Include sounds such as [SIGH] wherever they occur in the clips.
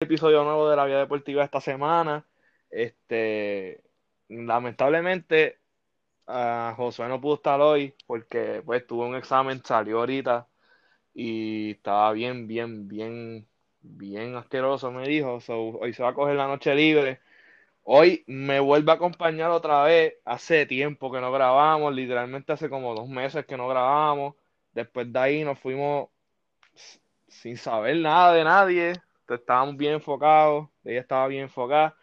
episodio nuevo de la Vía Deportiva esta semana. Este, lamentablemente, uh, Josué no pudo estar hoy porque pues tuvo un examen, salió ahorita y estaba bien, bien, bien, bien asqueroso, me dijo. hoy se va a coger la noche libre. Hoy me vuelve a acompañar otra vez. Hace tiempo que no grabamos, literalmente hace como dos meses que no grabamos. Después de ahí nos fuimos sin saber nada de nadie estábamos bien enfocados, ella estaba bien enfocada.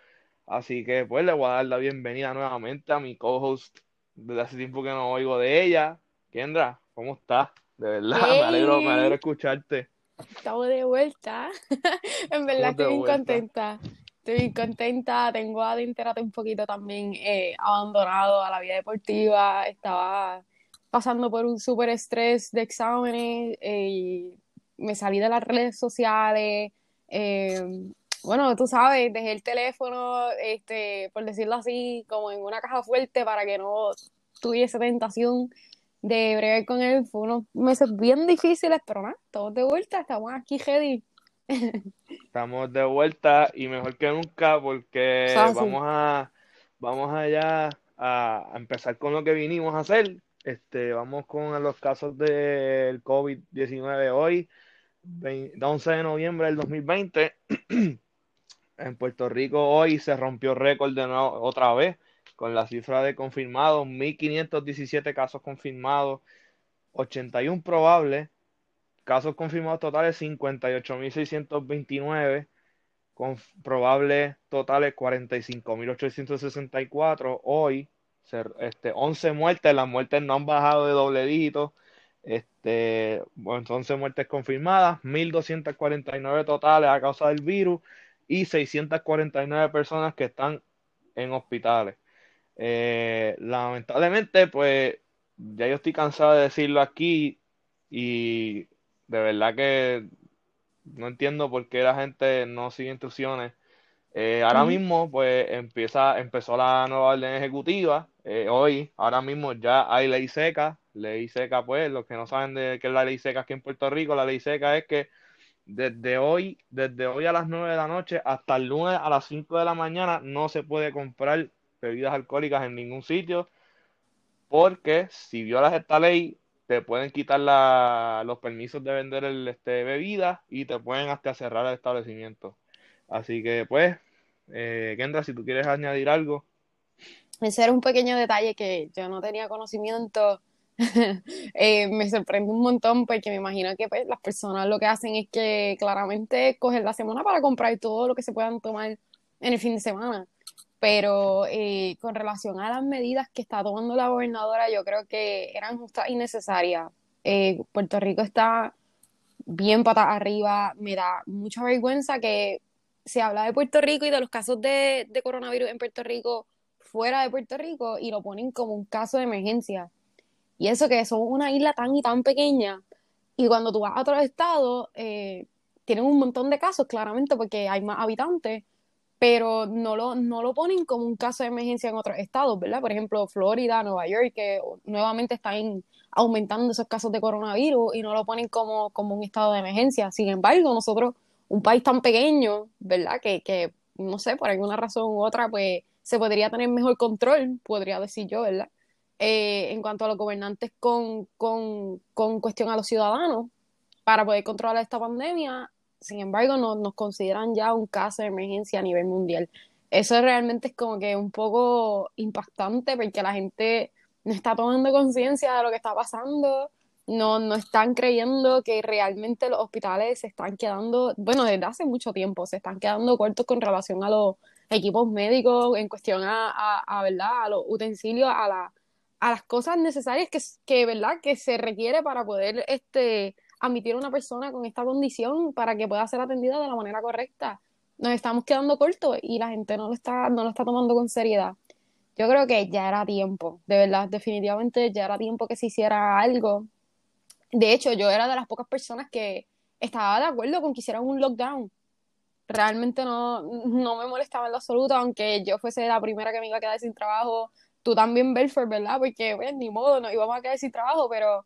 Así que pues le voy a dar la bienvenida nuevamente a mi co-host. Desde hace tiempo que no oigo de ella. Kendra, ¿cómo estás? De verdad, [LAUGHS] me alegro, me alegro escucharte. Estamos de vuelta. [LAUGHS] en verdad estoy bien contenta. Estoy bien contenta. Tengo a Dinterate un poquito también eh, abandonado a la vida deportiva. Estaba pasando por un súper estrés de exámenes eh, y me salí de las redes sociales eh, bueno, tú sabes, dejé el teléfono, este, por decirlo así, como en una caja fuerte para que no tuviese tentación de bregar con él. Fue unos meses bien difíciles, pero nada, estamos de vuelta, estamos aquí, Hedy. [LAUGHS] Estamos de vuelta y mejor que nunca porque vamos a vamos allá a, empezar con lo que vinimos a hacer. Este, vamos con los casos del COVID-19 hoy. 11 de noviembre del 2020. [CLEARS THROAT] en Puerto Rico hoy se rompió récord de nuevo otra vez con la cifra de confirmados, 1.517 casos confirmados, 81 probables, casos confirmados totales 58.629, con probables totales 45.864. Hoy, este, 11 muertes, las muertes no han bajado de doble dígito este, bueno, entonces muertes confirmadas, 1.249 totales a causa del virus y 649 personas que están en hospitales. Eh, lamentablemente, pues ya yo estoy cansado de decirlo aquí y de verdad que no entiendo por qué la gente no sigue instrucciones. Eh, ahora mismo, pues empieza, empezó la nueva orden ejecutiva. Eh, hoy, ahora mismo ya hay ley seca Ley seca, pues, los que no saben de qué es la ley seca aquí en Puerto Rico, la ley seca es que desde hoy, desde hoy a las 9 de la noche hasta el lunes a las 5 de la mañana no se puede comprar bebidas alcohólicas en ningún sitio porque si violas esta ley te pueden quitar los permisos de vender el, este, bebidas y te pueden hasta cerrar el establecimiento. Así que pues, eh, Kendra, si tú quieres añadir algo. Ese era un pequeño detalle que yo no tenía conocimiento [LAUGHS] eh, me sorprende un montón porque me imagino que pues, las personas lo que hacen es que claramente cogen la semana para comprar todo lo que se puedan tomar en el fin de semana. Pero eh, con relación a las medidas que está tomando la gobernadora, yo creo que eran justas y necesarias. Eh, Puerto Rico está bien patas arriba, me da mucha vergüenza que se habla de Puerto Rico y de los casos de, de coronavirus en Puerto Rico fuera de Puerto Rico y lo ponen como un caso de emergencia y eso que son una isla tan y tan pequeña. Y cuando tú vas a otros estados, eh, tienen un montón de casos, claramente, porque hay más habitantes, pero no lo, no lo ponen como un caso de emergencia en otros estados, ¿verdad? Por ejemplo, Florida, Nueva York, que nuevamente están aumentando esos casos de coronavirus y no lo ponen como, como un estado de emergencia. Sin embargo, nosotros, un país tan pequeño, ¿verdad? Que, que no sé, por alguna razón u otra, pues se podría tener mejor control, podría decir yo, ¿verdad? Eh, en cuanto a los gobernantes con, con, con, cuestión a los ciudadanos para poder controlar esta pandemia. Sin embargo, no, nos consideran ya un caso de emergencia a nivel mundial. Eso realmente es como que un poco impactante porque la gente no está tomando conciencia de lo que está pasando, no, no están creyendo que realmente los hospitales se están quedando, bueno, desde hace mucho tiempo, se están quedando cortos con relación a los equipos médicos, en cuestión a, a, ¿verdad? los utensilios, a la, a las cosas necesarias que, que, ¿verdad? que se requiere para poder este, admitir a una persona con esta condición para que pueda ser atendida de la manera correcta. Nos estamos quedando cortos y la gente no lo está, no lo está tomando con seriedad. Yo creo que ya era tiempo, de verdad, definitivamente ya era tiempo que se hiciera algo. De hecho, yo era de las pocas personas que estaba de acuerdo con que hicieran un lockdown. Realmente no, no me molestaba en lo absoluto, aunque yo fuese la primera que me iba a quedar sin trabajo, tú también, Belfort, ¿verdad? Porque, pues, ni modo, no íbamos a quedar sin trabajo, pero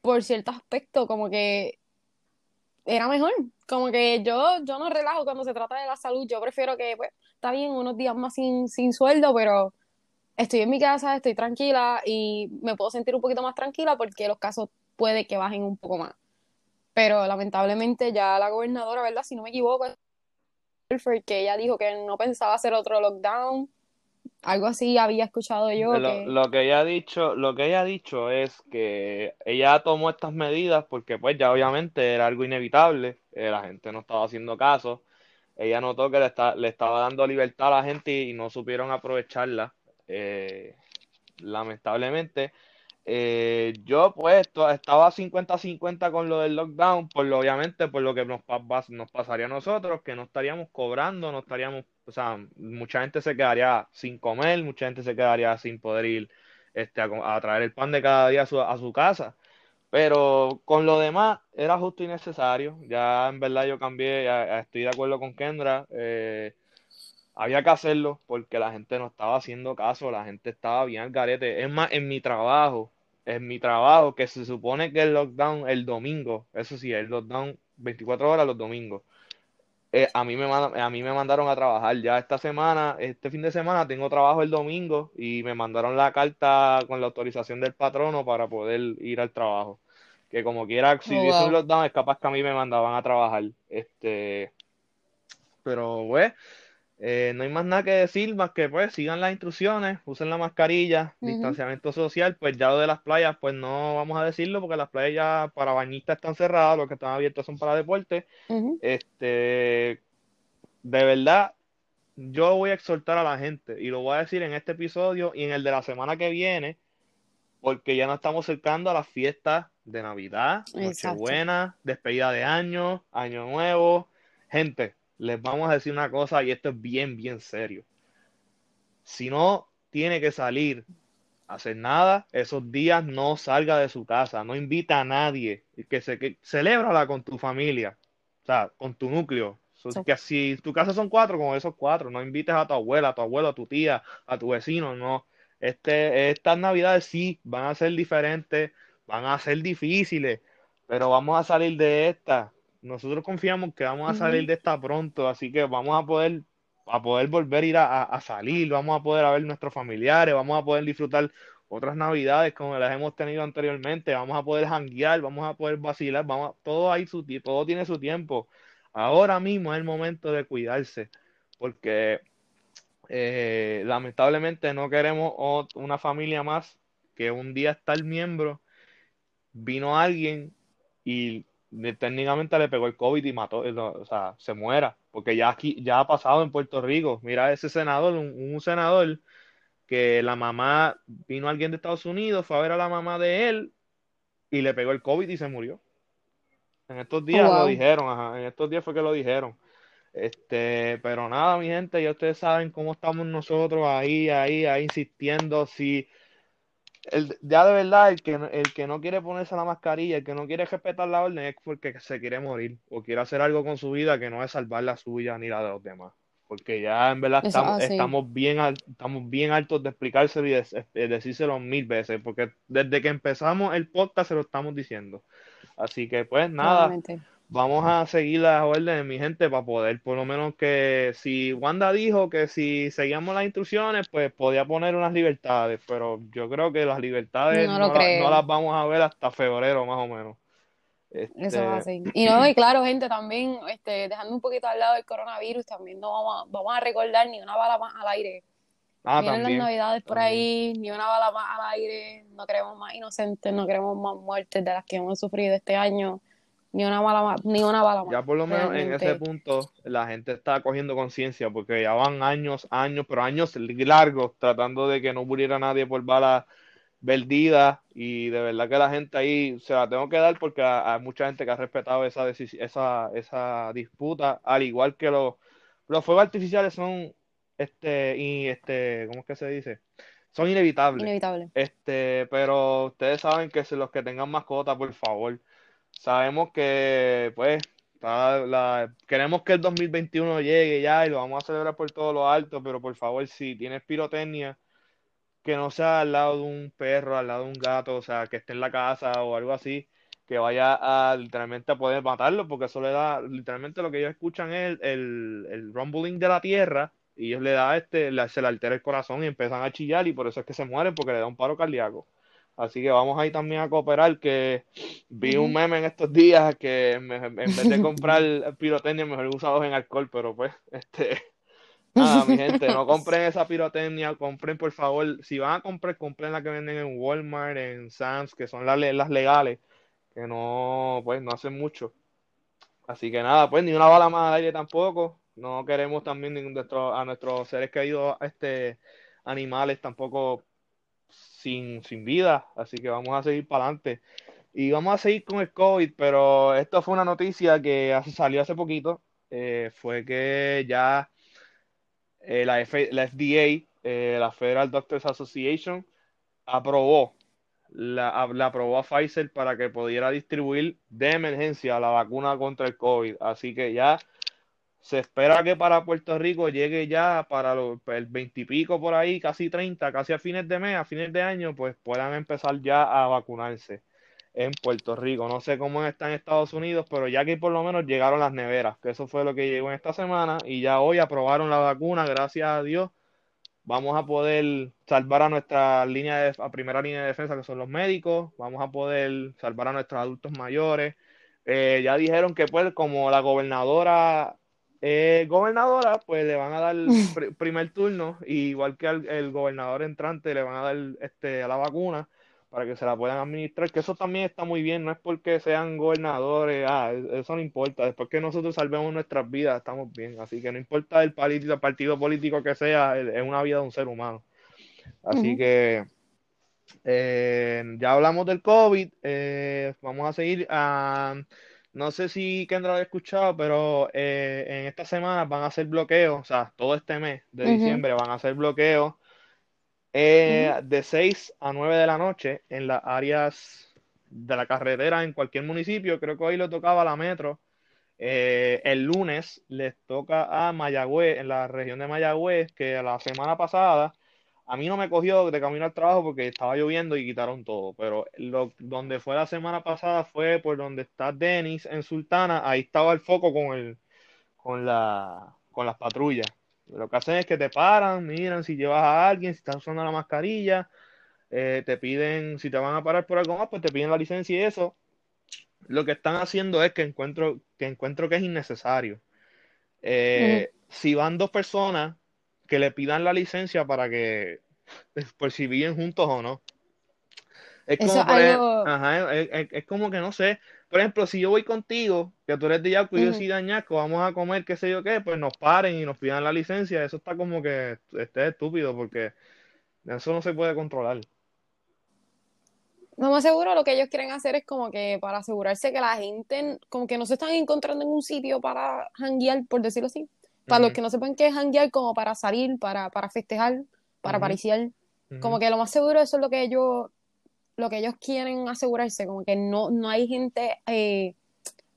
por cierto aspecto, como que era mejor, como que yo, yo no relajo cuando se trata de la salud, yo prefiero que, pues, está bien unos días más sin, sin sueldo, pero estoy en mi casa, estoy tranquila y me puedo sentir un poquito más tranquila porque los casos puede que bajen un poco más. Pero lamentablemente ya la gobernadora, ¿verdad? Si no me equivoco, que ella dijo que no pensaba hacer otro lockdown. Algo así había escuchado yo. Lo, que... lo que ella ha dicho, lo que ella ha dicho es que ella tomó estas medidas porque pues ya obviamente era algo inevitable, eh, la gente no estaba haciendo caso. Ella notó que le, está, le estaba dando libertad a la gente y no supieron aprovecharla. Eh, lamentablemente. Eh, yo pues estaba 50-50 con lo del lockdown, por lo, obviamente por lo que nos, nos pasaría a nosotros, que no estaríamos cobrando, no estaríamos, o sea, mucha gente se quedaría sin comer, mucha gente se quedaría sin poder ir este, a, traer el pan de cada día a su, a su casa. Pero con lo demás era justo y necesario. Ya en verdad yo cambié, estoy de acuerdo con Kendra. Eh, había que hacerlo porque la gente no estaba haciendo caso, la gente estaba bien al garete. Es más, en mi trabajo, en mi trabajo, que se supone que el lockdown el domingo, eso sí, el lockdown 24 horas los domingos. Eh, a, mí me a mí me mandaron a trabajar ya esta semana, este fin de semana tengo trabajo el domingo y me mandaron la carta con la autorización del patrono para poder ir al trabajo. Que como quiera, si oh, un lockdown es capaz que a mí me mandaban a trabajar. Este, pero, pues, eh, no hay más nada que decir, más que pues sigan las instrucciones, usen la mascarilla, distanciamiento social, pues ya lo de las playas, pues no vamos a decirlo porque las playas ya para bañistas están cerradas, los que están abiertos son para deporte. Este, de verdad, yo voy a exhortar a la gente y lo voy a decir en este episodio y en el de la semana que viene, porque ya nos estamos acercando a las fiestas de Navidad, Nochebuena, despedida de año, Año Nuevo. Gente, les vamos a decir una cosa y esto es bien, bien serio. Si no tiene que salir a hacer nada, esos días no salga de su casa, no invita a nadie, que se que celébrala con tu familia, o sea, con tu núcleo. Que si tu casa son cuatro, con esos cuatro, no invites a tu abuela, a tu abuelo, a tu tía, a tu vecino, no. Este, estas navidades sí van a ser diferentes, van a ser difíciles, pero vamos a salir de esta nosotros confiamos que vamos a salir de esta pronto, así que vamos a poder, a poder volver a ir a, salir, vamos a poder a ver nuestros familiares, vamos a poder disfrutar otras navidades como las hemos tenido anteriormente, vamos a poder janguear, vamos a poder vacilar, vamos todo hay su todo tiene su tiempo. Ahora mismo es el momento de cuidarse, porque eh, lamentablemente no queremos una familia más que un día está el miembro, vino alguien y técnicamente le pegó el COVID y mató, o sea, se muera, porque ya aquí, ya ha pasado en Puerto Rico. Mira ese senador, un, senador que la mamá, vino alguien de Estados Unidos, fue a ver a la mamá de él y le pegó el COVID y se murió. En estos días lo dijeron, ajá, en estos días fue que lo dijeron. Este, pero nada, mi gente, ya ustedes saben cómo estamos nosotros ahí, ahí, ahí insistiendo. Si el, ya de verdad, el que, el que no quiere ponerse la mascarilla, el que no quiere respetar la orden es porque se quiere morir o quiere hacer algo con su vida que no es salvar la suya ni la de los demás. Porque ya en verdad estamos, estamos, bien, estamos bien altos de explicárselo y de, decírselo mil veces, porque desde que empezamos el podcast se lo estamos diciendo. Así que pues nada, vamos a seguir las órdenes, mi gente, para poder, por lo menos que si Wanda dijo que si seguíamos las instrucciones, pues podía poner unas libertades, pero yo creo que las libertades no, las vamos a ver hasta febrero más o menos. Eso es este, así. Y no, y claro, gente, también, este, dejando un poquito al lado del coronavirus, también no vamos a, vamos a recordar ni una bala más al aire. Ah, Vienen las navidades por ahí, ni una bala más al aire, no queremos más inocentes, no queremos más muertes de las que hemos sufrido este año ni una bala ni una bala Ya por lo menos en ese punto la gente está cogiendo conciencia porque ya van años, años, pero años largos tratando de que no muriera nadie por bala perdida y de verdad que la gente ahí se la tengo que dar porque hay mucha gente que ha respetado esa, esa, esa disputa, al igual que los, los fuegos artificiales son, este, y este, ¿cómo es que se dice? Son inevitables. Inevitable. Este, pero ustedes saben que los que tengan mascota, por favor, Sabemos que, pues, la, queremos que el 2021 llegue ya y lo vamos a celebrar por todo lo alto, pero por favor, si tienes pirotecnia, que no sea al lado de un perro, al lado de un gato, o sea, que esté en la casa o algo así, que vaya a literalmente a poder matarlo, porque eso le da, literalmente lo que ellos escuchan es el, el, rumbling de la tierra y ellos le da este, se le altera el corazón y empiezan a chillar y por eso es que se mueren porque le da un paro cardíaco. Así que vamos ahí también a cooperar, que vi un meme en estos días que en vez de comprar [LAUGHS] pirotecnia mejor usados en alcohol, pero pues, este, [LAUGHS] nada, mi gente, no compren esa pirotecnia, compren por favor, si van a comprar, compren la que venden en Walmart, en Sam's, que son las, las legales, que no, pues, no hacen mucho. Así que nada, pues, ni una bala más al aire tampoco, no queremos también a nuestros seres queridos, este, animales tampoco sin, sin vida, así que vamos a seguir para adelante. Y vamos a seguir con el COVID, pero esto fue una noticia que salió hace poquito, eh, fue que ya eh, la, la, FDA, eh, la Federal Doctors Association, aprobó, la, aprobó a Pfizer para que pudiera distribuir de emergencia la vacuna contra el COVID. Así que ya se espera que para Puerto Rico llegue ya para el veintipico por ahí, casi 30, casi a fines de mes, a fines de año, pues puedan empezar ya a vacunarse en Puerto Rico. No sé cómo está en Estados Unidos, pero ya que por lo menos llegaron las neveras, que eso fue lo que llegó en esta semana y ya hoy aprobaron la vacuna, gracias a Dios. Vamos a poder salvar a nuestra línea de, a primera línea de defensa, que son los médicos. Vamos a poder salvar a nuestros adultos mayores. Eh, ya dijeron que pues como la gobernadora eh, gobernadora, pues le van a dar [LAUGHS] primer turno, igual que al el gobernador entrante le van a dar este, a la vacuna para que se la puedan administrar, que eso también está muy bien, no es porque sean gobernadores, ah, e, eso no importa, después que nosotros salvemos nuestras vidas, estamos bien, así que no importa el partido, partido político que sea, es una vida de un ser humano. Así que eh, ya hablamos del COVID, eh, vamos a seguir. a ah, no sé si Kendra lo ha escuchado, pero eh, en esta semana van a hacer bloqueos, o sea, todo este mes de diciembre van a hacer bloqueos eh, de 6 a 9 de la noche en las áreas de la carretera en cualquier municipio. Creo que hoy le tocaba a la metro. Eh, el lunes les toca a Mayagüez, en la región de Mayagüez, que la semana pasada a mí no me cogió de camino al trabajo porque estaba lloviendo y quitaron todo, pero lo, donde fue la semana pasada fue por donde está Denis en Sultana, ahí estaba el foco con el con la con las patrullas. Lo que hacen es que te paran, miran si llevas a alguien, si estás usando la mascarilla, eh, te piden, si te van a parar por algo más, pues te piden la licencia y eso. Lo que están haciendo es que encuentro que, encuentro que es innecesario. Eh, si van dos personas, que le pidan la licencia para que, por si viven juntos o no. Es como, que no sé. Por ejemplo, si yo voy contigo, que tú eres de Yaco y yo soy de Añasco, vamos a comer, qué sé yo qué, pues nos paren y nos pidan la licencia. Eso está como que esté estúpido porque eso no se puede controlar. No más seguro lo que ellos quieren hacer es como que para asegurarse que la gente como que no se están encontrando en un sitio para janguear, por decirlo así. Para los que no sepan qué es hanguear, como para salir, para, para festejar, para uh Como que lo más seguro eso es lo que ellos, lo que ellos quieren asegurarse, como que no, no hay gente eh,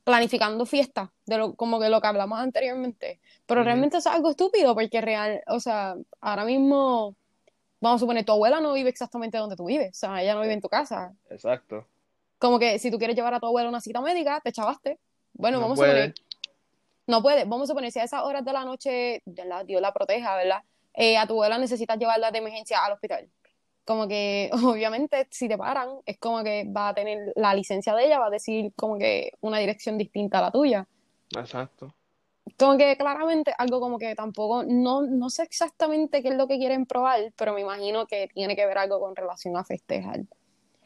planificando fiestas, de lo, como que lo que hablamos anteriormente. Pero realmente es algo estúpido, porque real, o sea, ahora mismo, vamos a suponer, tu abuela no vive exactamente donde tú vives, o sea, ella no vive en tu casa. Exacto. Como que si tú quieres llevar a tu abuela a una cita médica, te chavaste. Bueno, vamos a suponer no puede, vamos a suponer, si a esas horas de la noche, Dios la proteja, ¿verdad? Eh, a tu abuela necesitas llevarla de emergencia al hospital. Como que, [LAUGHS] obviamente, si te paran, es como que va a tener la licencia de ella, va a decir como que una dirección distinta a la tuya. Exacto. Como que claramente algo como que tampoco, no, no sé exactamente qué es lo que quieren probar, pero me imagino que tiene que ver algo con relación a festejar.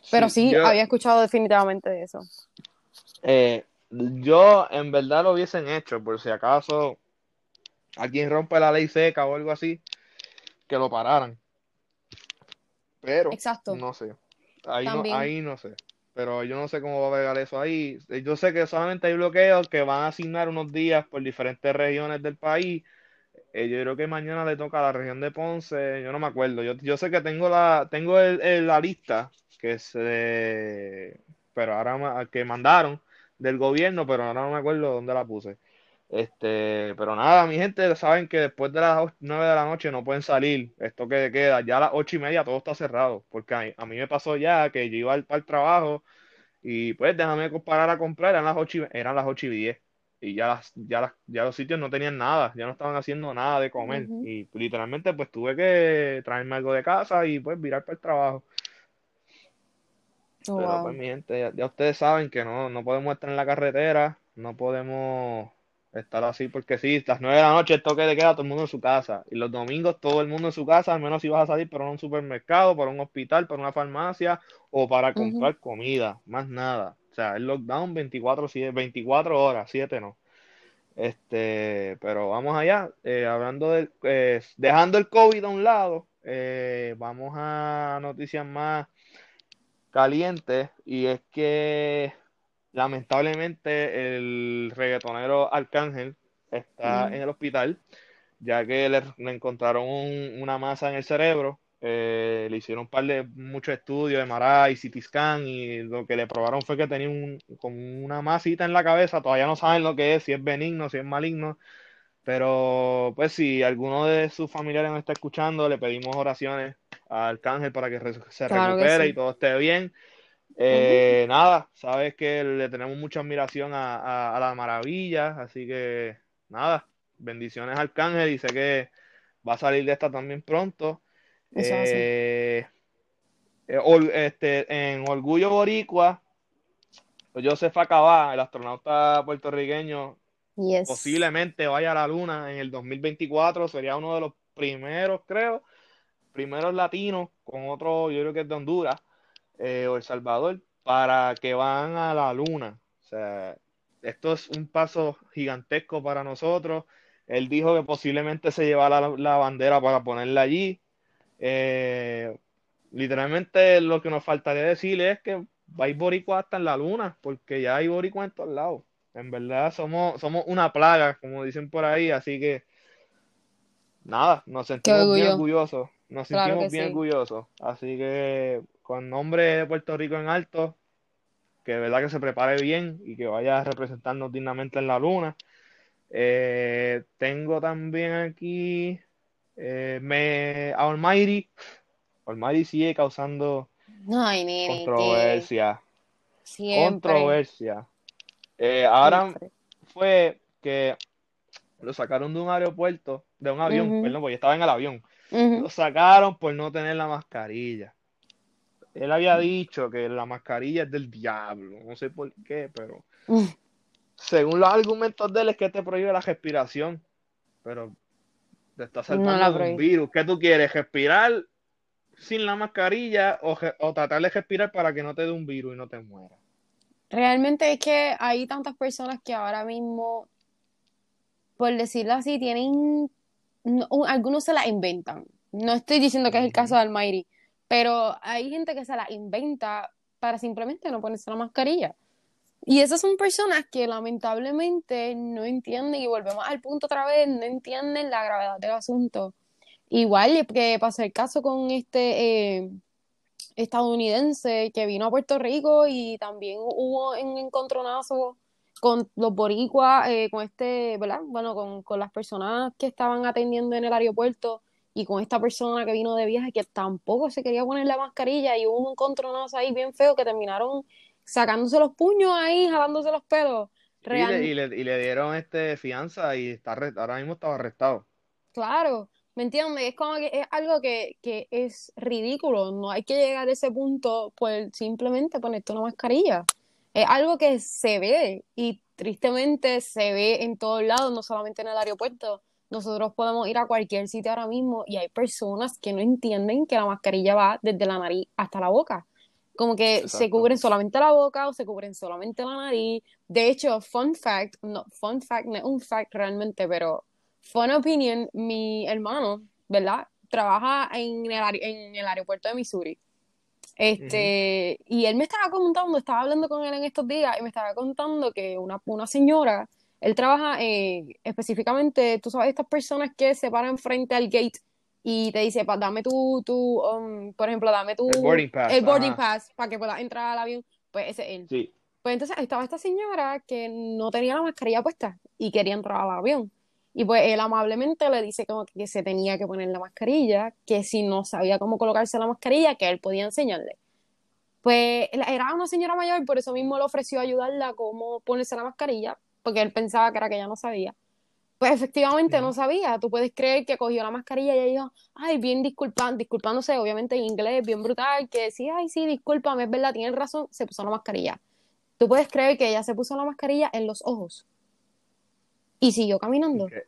Pero sí, había escuchado definitivamente de eso. Eh, yo en verdad lo hubiesen hecho, por si acaso alguien rompe la ley seca o algo así, que lo pararan. Pero, Exacto. no sé. Ahí no, ahí no sé. Pero yo no sé cómo va a pegar eso ahí. Yo sé que solamente hay bloqueos que van a asignar unos días por diferentes regiones del país. Eh, yo creo que mañana le toca a la región de Ponce, yo no me acuerdo. Yo, yo sé que tengo la, tengo el, la lista que se, pero ahora que mandaron del gobierno, pero ahora no me acuerdo dónde la puse. Este, pero nada, mi gente, saben que después de las 9 de la noche no pueden salir. Esto que queda, ya a las ocho y media todo está cerrado. Porque a, mí me pasó ya que yo iba al, trabajo Y pues déjame parar a comprar, eran las 8 y, eran las 8 y 10. Y ya, las, ya, las, ya los sitios no tenían nada, ya no estaban haciendo nada de comer. Y literalmente pues tuve que traerme algo de casa y pues virar para el trabajo. Oh, Pero wow. pues mi gente, ya, ya ustedes saben que no, no podemos estar en la carretera, no podemos estar así porque sí, las 9 de la noche el toque de queda todo el mundo en su casa. Y los domingos todo el mundo en su casa, al menos si vas a salir para un supermercado, para un hospital, para una farmacia o para comprar comida, más nada. O sea, el lockdown 24, 7, 24 horas, 7 no. Este, pero vamos allá, eh, hablando del, eh, dejando el COVID a un lado, eh, vamos a noticias más calientes y es que lamentablemente el reggaetonero Arcángel está en el hospital ya que le, le encontraron un- una masa en el cerebro, eh, le hicieron un par de muchos estudios de MRI, CT scan y lo que le probaron fue que tenía un, como una masita en la cabeza, todavía no saben lo que es, si es benigno, si es maligno, pero pues si alguno de sus familiares nos está escuchando, le pedimos oraciones a Arcángel para que se Claro que recupere sí. y todo esté bien. Eh, nada, sabes que le tenemos mucha admiración a, a, a la maravilla, así que nada, bendiciones a Arcángel y sé que va a salir de esta también pronto. Eh, eh, este, en Orgullo Boricua, Joseph Acabá, el astronauta puertorriqueño, Posiblemente vaya a la luna en el 2024, sería uno de los primeros, creo, primeros latinos con otro, yo creo que es de Honduras eh, o El Salvador, para que van a la luna. O sea, esto es un paso gigantesco para nosotros. Él dijo que posiblemente se llevara la, bandera para ponerla allí. Eh, literalmente lo que nos faltaría decirle es que hay boricua hasta en la luna, porque ya hay boricua en todos lados. En verdad somos, somos una plaga, como dicen por ahí, así que nada, nos sentimos bien orgullo. orgullosos, nos Claro sentimos bien sí. orgullosos. Así que con nombre de Puerto Rico en alto, que de verdad que se prepare bien y que vaya a representarnos dignamente en la luna. Eh, tengo también aquí eh, me, a Almighty. Almighty sigue causando Ay, nene, que controversia. siempre, Controversia. Eh, ahora fue que lo sacaron de un aeropuerto, de un avión, perdón, porque estaba en el avión. Lo sacaron por no tener la mascarilla. Él había dicho que la mascarilla es del diablo, no sé por qué, pero según los argumentos de él es que te prohíbe la respiración, pero te está No salvando de un virus. ¿Qué tú quieres? ¿Respirar sin la mascarilla o tratar de respirar para que no te dé un virus y no te mueras? Realmente es que hay tantas personas que ahora mismo, por decirlo así, tienen, no- un- algunos se las inventan. No estoy diciendo que es el caso de Almighty, pero hay gente que se la inventa para simplemente no ponerse la mascarilla. Y esas son personas que lamentablemente no entienden, y volvemos al punto otra vez, no entienden la gravedad del asunto. Igual que pasó el caso con este eh, estadounidense que vino a Puerto Rico y también hubo un encontronazo con los boricuas, eh, con este, ¿verdad? Bueno, con, con las personas que estaban atendiendo en el aeropuerto y con esta persona que vino de viaje que tampoco se quería poner la mascarilla y hubo un encontronazo ahí bien feo que terminaron sacándose los puños ahí, jalándose los pelos. Sí, le- y, le, y le dieron este fianza y está ahora mismo estaba arrestado. Claro, ¿me entiendes? Es como que es algo que, que es ridículo, no hay que llegar a ese punto por simplemente ponerte una mascarilla. Es algo que se ve y tristemente se ve en todos lados, no solamente en el aeropuerto. Nosotros podemos ir a cualquier sitio ahora mismo y hay personas que no entienden que la mascarilla va desde la nariz hasta la boca. Como que se cubren solamente la boca o se cubren solamente la nariz. De hecho, fun fact, no, fun fact, no es un fact realmente, pero fun opinion, mi hermano, ¿verdad? Trabaja en el, en el aeropuerto de Missouri. Este, y él me estaba contando, estaba hablando con él en estos días y me estaba contando que una, una señora, él trabaja eh, específicamente, tú sabes, estas personas que se paran frente al gate y te dice, "Pa- dame tu, tu um, por ejemplo, dame tu, El boarding pass, el boarding pass para que puedas entrar al avión, pues ese es él. Sí. Pues entonces estaba esta señora que no tenía la mascarilla puesta y quería entrar al avión. Y pues él amablemente le dice como que se tenía que poner la mascarilla, que si no sabía cómo colocarse la mascarilla, que él podía enseñarle. Pues era una señora mayor y por eso mismo le ofreció ayudarla a cómo ponerse la mascarilla, porque él pensaba que era que ella no sabía. Pues efectivamente no sabía. Tú puedes creer que cogió la mascarilla y ella dijo, ay, bien disculpan, disculpándose, obviamente en inglés, bien brutal, que decía, ay, sí, discúlpame, es verdad, tienes razón, se puso la mascarilla. Tú puedes creer que ella se puso la mascarilla en los ojos. Y siguió caminando. ¿Qué,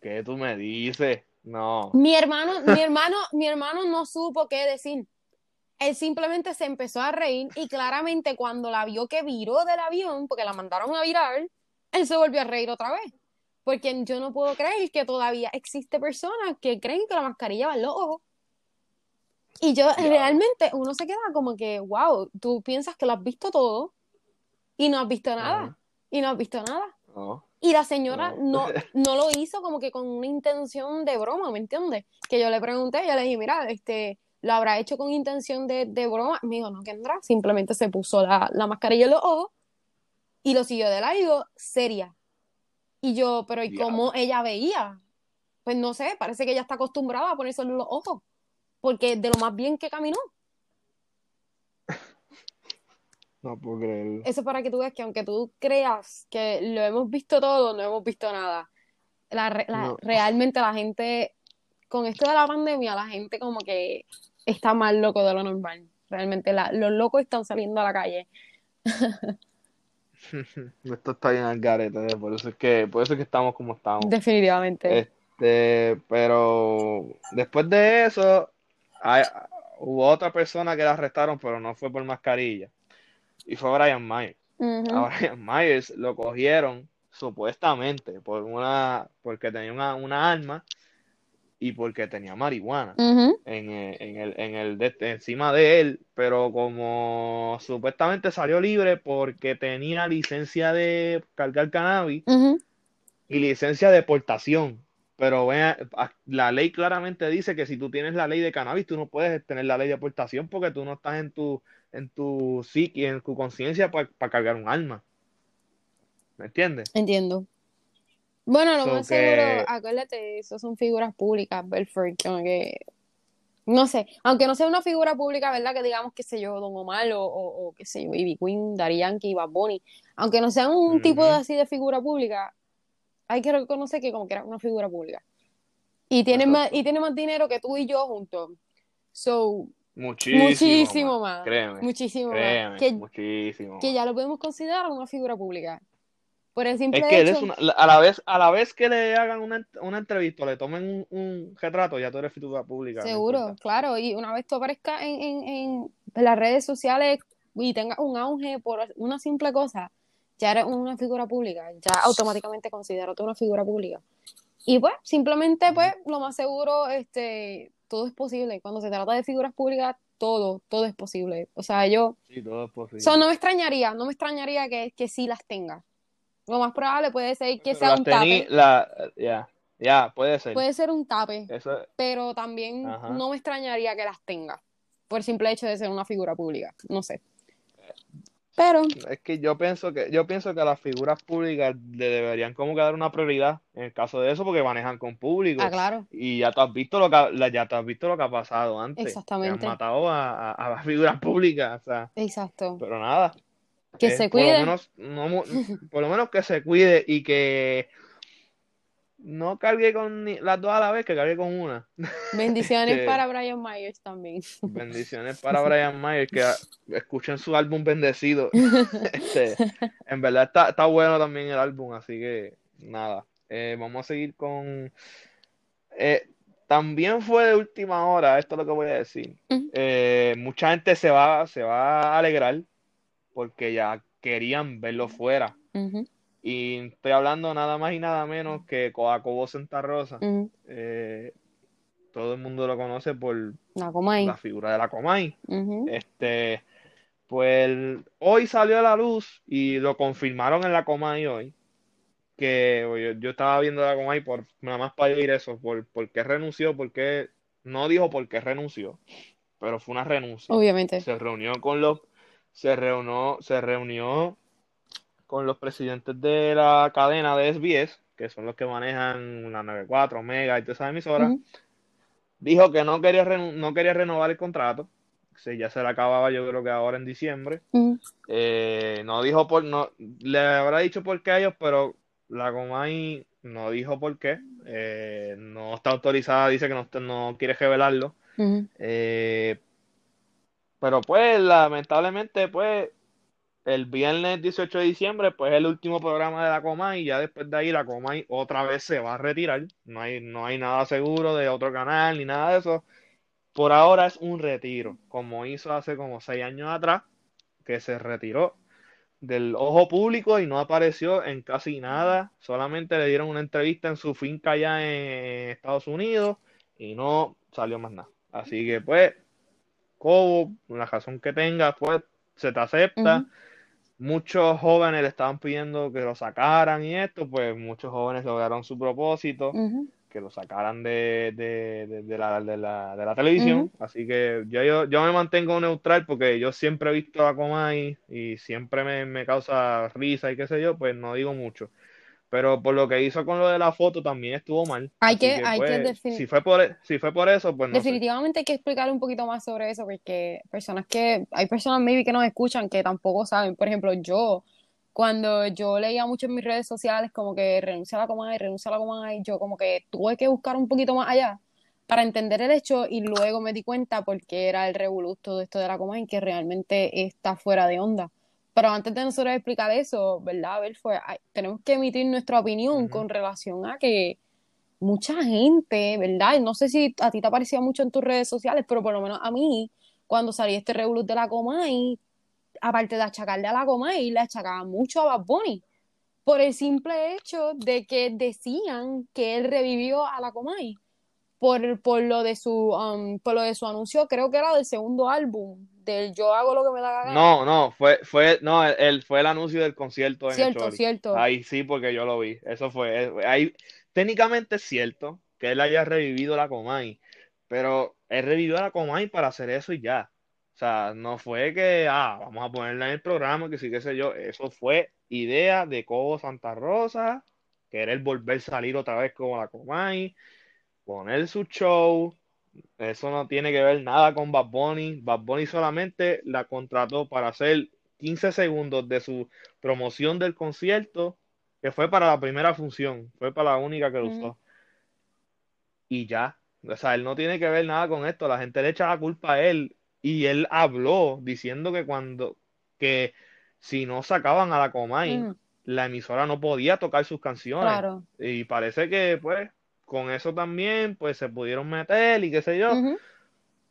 qué tú me dices? No. Mi hermano, mi hermano, mi hermano no supo qué decir. Él simplemente se empezó a reír y claramente cuando la vio que viró del avión, porque la mandaron a virar, él se volvió a reír otra vez. Porque yo no puedo creer que todavía existe personas que creen que la mascarilla va en los ojos. Y yo realmente, uno se queda como que, wow, tú piensas que lo has visto todo y no has visto nada. Y no has visto nada. Y la señora no. [LAUGHS] no. lo hizo como que con una intención de broma, ¿me entiendes? Que yo le pregunté, yo le dije, mira, este, lo habrá hecho con intención de, de broma. Me dijo, no, Kendra, simplemente se puso la, la mascarilla en los ojos y lo siguió de largo, seria. Y yo, pero ¿y cómo ella veía? Pues no sé, parece que ella está acostumbrada a ponerse en los ojos, porque de lo más bien que caminó. No puedo creerlo. Eso para que tú veas que aunque tú creas que lo hemos visto todo, no hemos visto nada. Realmente la gente, con esto de la pandemia, la gente como que está más loco de lo normal. Realmente los locos están saliendo a la calle. [LAUGHS] Esto está bien al garete, eh, por eso es que, por eso es que estamos como estamos. Definitivamente. Este, pero después de eso, hubo otra persona que la arrestaron, pero no fue por mascarilla y fue Brian Myers. A Brian Myers lo cogieron supuestamente por una porque tenía una, una arma y porque tenía marihuana en, eh, en, el, en el de, encima de él, pero como supuestamente salió libre porque tenía licencia de cargar cannabis y licencia de portación. Pero la ley claramente dice que si tú tienes la ley de cannabis, tú no puedes tener la ley de portación porque tú no estás en tu en tu psique, en tu conciencia para cargar un alma. ¿Me entiendes? Entiendo. Bueno, lo más seguro, acuérdate, eso son figuras públicas, Belfort, como que, no sé, aunque no sea una figura pública, ¿verdad? Que digamos, qué sé yo, Don Omar o, o, qué sé yo, Ivy Queen, Daddy Yankee, Bad Bunny, aunque no sean un tipo de así de figura pública, hay que reconocer que como que era una figura pública. Y tiene, más, y tiene más dinero que tú y yo juntos. So, Muchísimo, más. Créeme. Muchísimo más. Que, muchísimo. Que ya lo podemos considerar una figura pública. Por el simple es que hecho... a, la vez, a la vez que le hagan una, una entrevista, le tomen un, retrato, ya tú eres figura pública. Seguro, claro. Y una vez tú aparezcas en, en, en, las redes sociales y tengas un auge por una simple cosa, ya eres una figura pública. Ya automáticamente considero una figura pública. Y pues, simplemente, pues, lo más seguro, este, todo es posible. Cuando se trata de figuras públicas, todo, todo es posible. O sea, yo... Sí, todo es posible. no me extrañaría, no me extrañaría que, que sí las tenga. Lo más probable puede ser que sea un tape. Ya, ya, puede ser. Puede ser un tape, pero también no me extrañaría que las tenga. Por el simple hecho de ser una figura pública. No sé. Pero. Es que yo pienso que, yo pienso que a las figuras públicas le deberían como que dar una prioridad en el caso de eso, porque manejan con público. Ah, claro. Y ya tú has visto lo que, ya has visto lo que ha pasado antes. Exactamente. Que han matado a, a, las figuras públicas. O sea, Exacto. Pero nada. Que se cuide. Por lo, menos, por lo menos que se cuide y que no cargue con las dos a la vez, que cargue con una. Bendiciones [LAUGHS] para Brian Myers también. Bendiciones para Brian Myers, que escuchen su álbum Bendecido. [LAUGHS] Este, en verdad está, está, bueno también el álbum, así que nada. Eh, vamos a seguir con... Eh, también fue de última hora, esto es lo que voy a decir. Eh, mucha gente se va, se va a alegrar porque ya querían verlo fuera. Y estoy hablando nada más y nada menos que Coacobo Santa Rosa. Eh, todo el mundo lo conoce por la, figura de la Comay. Este, pues hoy salió a la luz y lo confirmaron en la Comay hoy. Que yo, estaba viendo la Comay por nada más para oír eso, por, por qué renunció, porque no dijo por qué renunció, pero fue una renuncia. Obviamente. Se reunió con los, se reunió, se reunió con los presidentes de la cadena de SBS, que son los que manejan la 94, Mega y todas esas emisoras, dijo que no quería, no quería renovar el contrato, ya se le acababa yo creo que ahora en diciembre. Eh, no dijo por, no, le habrá dicho por qué a ellos, pero la Comay no dijo por qué. Eh, no está autorizada, dice que no, no quiere revelarlo. Eh, pero pues, lamentablemente, pues, el viernes 18 de diciembre, pues es el último programa de la Comay y ya después de ahí la Comay otra vez se va a retirar. No hay, no hay nada seguro de otro canal ni nada de eso. Por ahora es un retiro, como hizo hace como seis años atrás, que se retiró del ojo público y no apareció en casi nada. Solamente le dieron una entrevista en su finca allá en Estados Unidos y no salió más nada. Así que pues, Cobo, la razón que tenga, pues se te acepta. Muchos jóvenes le estaban pidiendo que lo sacaran y esto, pues muchos jóvenes lograron su propósito que lo sacaran de, de, de, de la, de, la, de la televisión. Así que yo, yo, yo me mantengo neutral porque yo siempre he visto a Comay y siempre me, me causa risa y qué sé yo, pues no digo mucho. Pero por lo que hizo con lo de la foto también estuvo mal. Hay que- que, hay que pues, defini- si fue por, si fue por eso, pues no sé. Definitivamente hay que explicar un poquito más sobre eso porque personas que, hay personas maybe que nos escuchan que tampoco saben. Por ejemplo, yo, cuando yo leía mucho en mis redes sociales como que renuncia a la Comay, renuncia a la Comay, yo como que tuve que buscar un poquito más allá para entender el hecho y luego me di cuenta porque era el revolú todo esto de la Comay que realmente está fuera de onda. Pero antes de nosotros explicar eso, ¿verdad? A ver, fue, tenemos que emitir nuestra opinión con relación a que mucha gente, ¿verdad? No sé si a ti te aparecía mucho en tus redes sociales, pero por lo menos a mí, cuando salí este revolú de la Comay, aparte de achacarle a la Comay, le achacaban mucho a Bad Bunny, por el simple hecho de que decían que él revivió a la Comay, por, por lo de su, um, por lo de su anuncio, creo que era del segundo álbum, del Yo hago lo que me da la gana. No, no, fue, fue, no, el, el- fue el anuncio del concierto en el Cierto, Choli. cierto. Ahí sí, porque yo lo vi. Eso fue. eh, Ahí, técnicamente es cierto que él haya revivido la Comay, pero él revivió la Comay para hacer eso y ya. O sea, no fue que, ah, vamos a ponerla en el programa, que sí, qué sé yo. Eso fue idea de Cobo Santa Rosa, querer volver a salir otra vez como la Comay, poner su show. Eso no tiene que ver nada con Bad Bunny. Bad Bunny solamente la contrató para hacer 15 segundos de su promoción del concierto, que fue para la primera función, fue para la única que lo usó. Y ya, o sea, él no tiene que ver nada con esto, la gente le echa la culpa a él y él habló diciendo que cuando, que si no sacaban a la Comay, la emisora no podía tocar sus canciones. claro. Y parece que, pues, con eso también, pues, se pudieron meter y qué sé yo.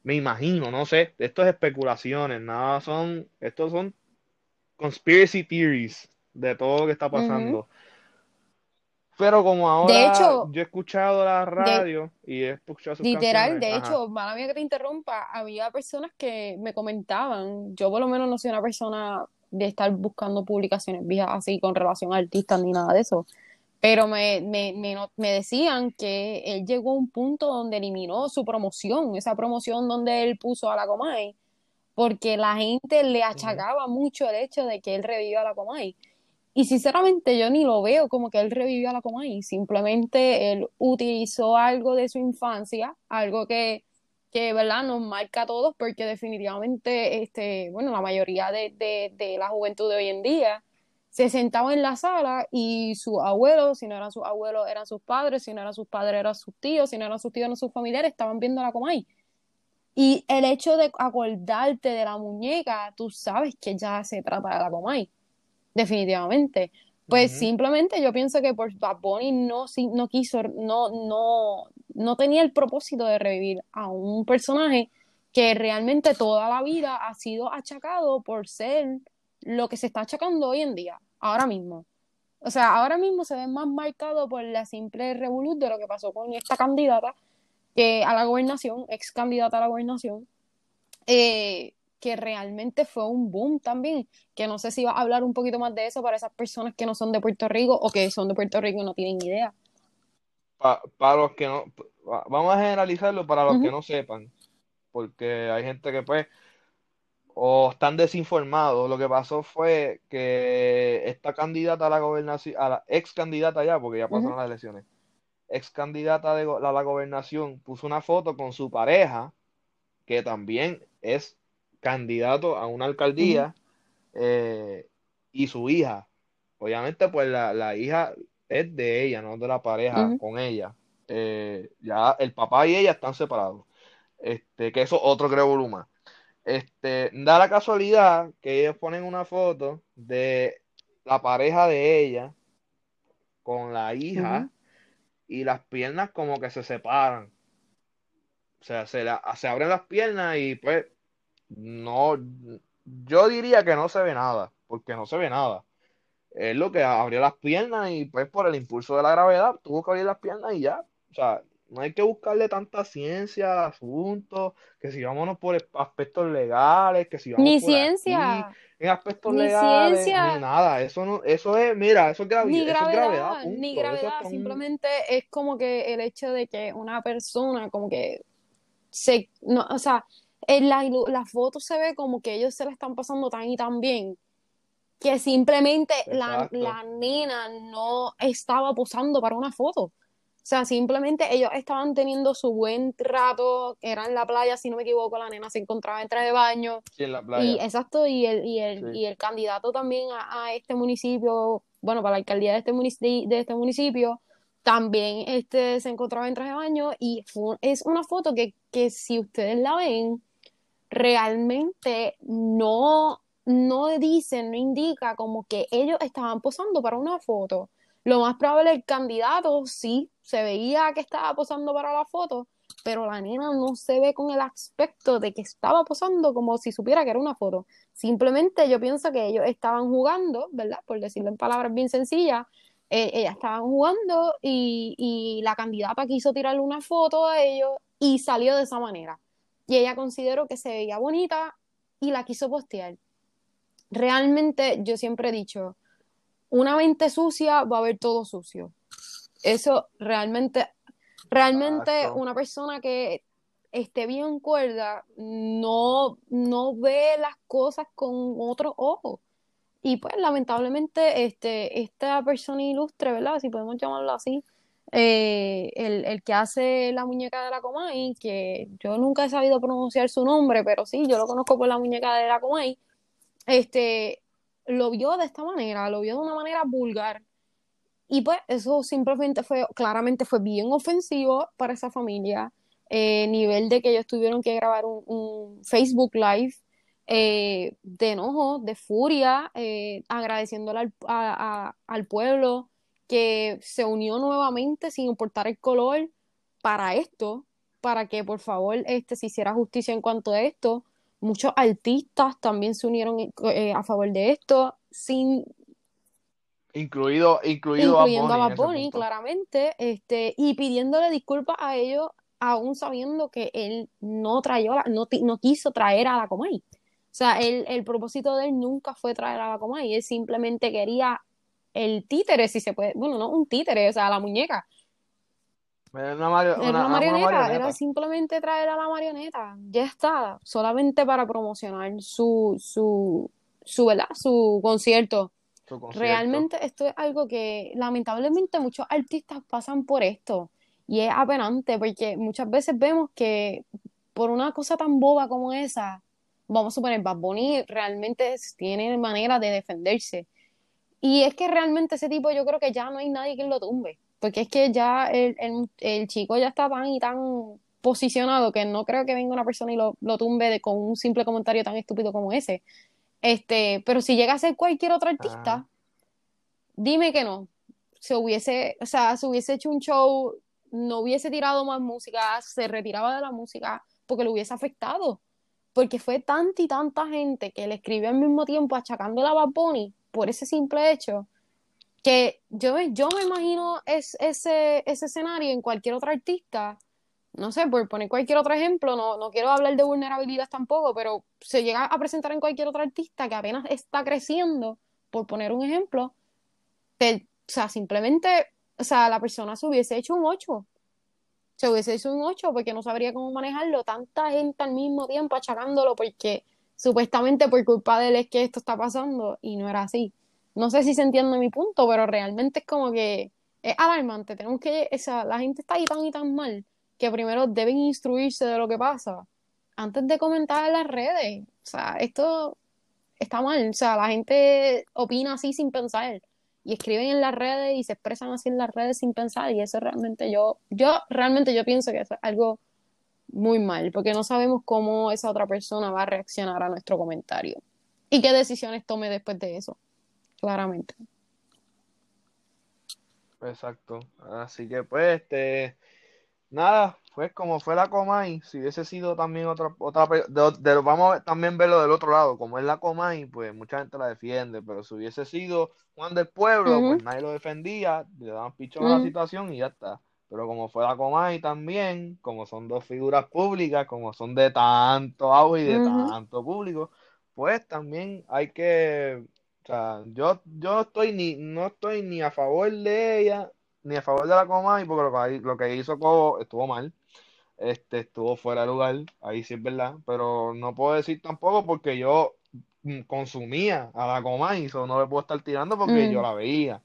Me imagino, no sé. Esto es especulaciones, nada son, estos son conspiracy theories de todo lo que está pasando. Pero como ahora De hecho, yo he escuchado la de, radio y he escuchado sus Literal, canciones, de ajá. hecho, mala mía que te interrumpa, había personas que me comentaban, yo por lo menos no soy una persona de estar buscando publicaciones viejas así con relación a artistas ni nada de eso, pero me, me, me, me decían que él llegó a un punto donde eliminó su promoción, esa promoción donde él puso a la Comay, porque la gente le achacaba mucho el hecho de que él revivió a la Comay. Y sinceramente yo ni lo veo como que él revivió a la Comay, simplemente él utilizó algo de su infancia, algo que, que ¿verdad? nos marca a todos porque definitivamente, este, bueno, la mayoría de, de, de la juventud de hoy en día se sentaba en la sala y sus abuelos, si no eran sus abuelos, eran sus padres, si no eran sus padres, eran sus tíos, si no eran sus tíos, eran sus familiares, estaban viendo a la Comay. Y el hecho de acordarte de la muñeca, tú sabes que ya se trata de la Comay definitivamente. Pues simplemente yo pienso que por Bad Bunny no, no quiso, no, no, no tenía el propósito de revivir a un personaje que realmente toda la vida ha sido achacado por ser lo que se está achacando hoy en día, ahora mismo. O sea, ahora mismo se ve más marcado por la simple revolución de lo que pasó con esta candidata que a la gobernación, ex candidata a la gobernación, eh, que realmente fue un boom también, que no sé si va a hablar un poquito más de eso para esas personas que no son de Puerto Rico o que son de Puerto Rico y no tienen idea. Pa- para los que no, pa- vamos a generalizarlo para los que no sepan, porque hay gente que pues o están desinformados. Lo que pasó fue que esta candidata a la gobernación, a la ex candidata ya, porque ya pasaron las elecciones, ex candidata de go- a la gobernación puso una foto con su pareja, que también es candidato a una alcaldía eh, y su hija. Obviamente, pues la, la, hija es de ella, no de la pareja con ella. Eh, ya el papá y ella están separados. Este, que eso otro creo Este, da la casualidad que ellos ponen una foto de la pareja de ella con la hija y las piernas como que se separan. O sea, se, se abren las piernas y pues no, yo diría que no se ve nada, porque no se ve nada. Es lo que abrió las piernas y pues por el impulso de la gravedad tuvo que abrir las piernas y ya. O sea, no hay que buscarle tanta ciencia al asunto, que si vámonos por aspectos legales, que si vamos ni ciencia. en aspectos legales, ni nada. Eso no, eso es, mira, eso es, ni gravedad, Ni gravedad, simplemente es como que el hecho de que una persona como que se, no, o sea, en la, la foto se ve como que ellos se la están pasando tan y tan bien que simplemente la, la, nena no estaba posando para una foto. O sea, simplemente ellos estaban teniendo su buen rato, era en la playa, si no me equivoco, la nena se encontraba en traje de baño. Sí, en la playa. Y exacto, y el, y el, y el candidato también a, este municipio, bueno, para la alcaldía de este, municipio, de este municipio, también este, se encontraba en traje de baño y es una foto que, que si ustedes la ven, realmente no, no dicen, no indica como que ellos estaban posando para una foto. Lo más probable el candidato sí se veía que estaba posando para la foto, pero la nena no se ve con el aspecto de que estaba posando como si supiera que era una foto. Simplemente yo pienso que ellos estaban jugando, ¿verdad? Por decirlo en palabras bien sencillas, eh, ellas estaban jugando y, y la candidata quiso tirarle una foto a ellos y salió de esa manera y ella consideró que se veía bonita y la quiso postear. Realmente yo siempre he dicho, una mente sucia va a ver todo sucio. Eso realmente, realmente una persona que esté bien cuerda no, no ve las cosas con otro ojo. Y pues lamentablemente este, esta persona ilustre, ¿verdad? Si podemos llamarlo así, eh, el, que hace la muñeca de la Comay, que yo nunca he sabido pronunciar su nombre, pero sí, yo lo conozco por la muñeca de la Comay, este, lo vio de esta manera, lo vio de una manera vulgar. Y pues eso simplemente fue, claramente fue bien ofensivo para esa familia, eh, nivel de que ellos tuvieron que grabar un, Facebook Live eh, de enojo, de furia, agradeciéndole al, al pueblo que se unió nuevamente sin importar el color para esto, para que por favor este, se hiciera justicia en cuanto a esto. Muchos artistas también se unieron eh, a favor de esto, sin incluido, incluido incluyendo a Bad Bunny, claramente, este, y pidiéndole disculpas a ellos, aún sabiendo que él no, trajo no, no quiso traer a la Comay. O sea, el, el propósito de él nunca fue traer a la Comay, él simplemente quería el títere, si se puede, bueno, no un títere, o sea, la muñeca. Era una, marioneta, era simplemente traer a la marioneta, ya está, solamente para promocionar su, su, su, ¿verdad? su concierto. Realmente esto es algo que lamentablemente muchos artistas pasan por esto y es apenante porque muchas veces vemos que por una cosa tan boba como esa, vamos a suponer, Bad Bunny realmente tiene manera de defenderse y es que realmente ese tipo yo creo que ya no hay nadie que lo tumbe, porque es que ya el, el, chico ya está tan y tan posicionado que no creo que venga una persona y lo, lo tumbe con un simple comentario tan estúpido como ese. Este, pero si llega a ser cualquier otro artista, dime que no. Se hubiese, o sea, se hubiese hecho un show, no hubiese tirado más música, se retiraba de la música porque lo hubiese afectado. Porque fue tanta y tanta gente que le escribió al mismo tiempo achacando a Bad Bunny por ese simple hecho, que yo, yo me imagino es, ese, ese escenario en cualquier otro artista, no sé, por poner cualquier otro ejemplo, no, no quiero hablar de vulnerabilidad tampoco, pero se llega a presentar en cualquier otro artista que apenas está creciendo, por poner un ejemplo, o sea, simplemente, o sea, la persona se hubiese hecho un 8, se hubiese hecho un 8 porque no sabría cómo manejarlo, tanta gente al mismo tiempo achacándolo porque supuestamente por culpa de él es que esto está pasando y no era así. No sé si se entiende mi punto, pero realmente es como que es alarmante. Tenemos que, o sea, la gente está ahí tan y tan mal que primero deben instruirse de lo que pasa antes de comentar en las redes. O sea, esto está mal. O sea, la gente opina así sin pensar. Y escriben en las redes y se expresan así en las redes sin pensar. Y eso realmente yo, yo realmente yo pienso que es algo muy mal, porque no sabemos cómo esa otra persona va a reaccionar a nuestro comentario. Y qué decisiones tome después de eso. Claramente. Exacto. Así que pues, este, nada, pues como fue la Comay, si hubiese sido también otra, otra, de, vamos a también verlo del otro lado, como es la Comay, pues mucha gente la defiende, pero si hubiese sido Juan del Pueblo, pues nadie lo defendía, le daban pichón a la situación y ya está. Pero como fue la Comay también, como son dos figuras públicas, como son de tanto agua y de tanto público, pues también hay que o sea, yo, yo estoy ni, no estoy ni a favor de ella, ni a favor de la Comay, porque lo que, lo que hizo Cobo estuvo mal. Este, estuvo fuera de lugar, ahí sí es verdad, pero no puedo decir tampoco porque yo mm, consumía a la Comay, eso no le puedo estar tirando porque yo mm. la veía.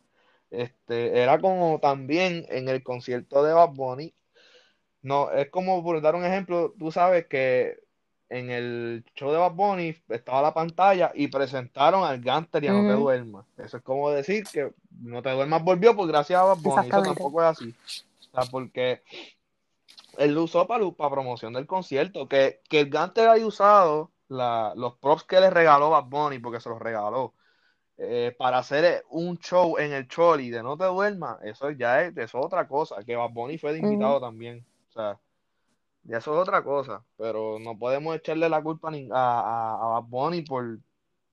Este, era como también en el concierto de Bad Bunny. No, es como por dar un ejemplo, tú sabes que en el show de Bad Bunny estaba la pantalla y presentaron al Ganter y a No Te Duermas. Eso es como decir que No Te Duermas volvió por gracias a Bad Bunny. Eso tampoco es así. O sea, porque él lo usó para, para promoción del concierto. Que, que el Ganter haya usado la, los props que le regaló Bad Bunny, porque se los regaló, eh, para hacer un show en el Choli de No Te Duermas, eso ya es, eso otra cosa. Que Bad Bunny fue de invitado también. O sea, y eso es otra cosa, pero no podemos echarle la culpa a, a, a Bad por,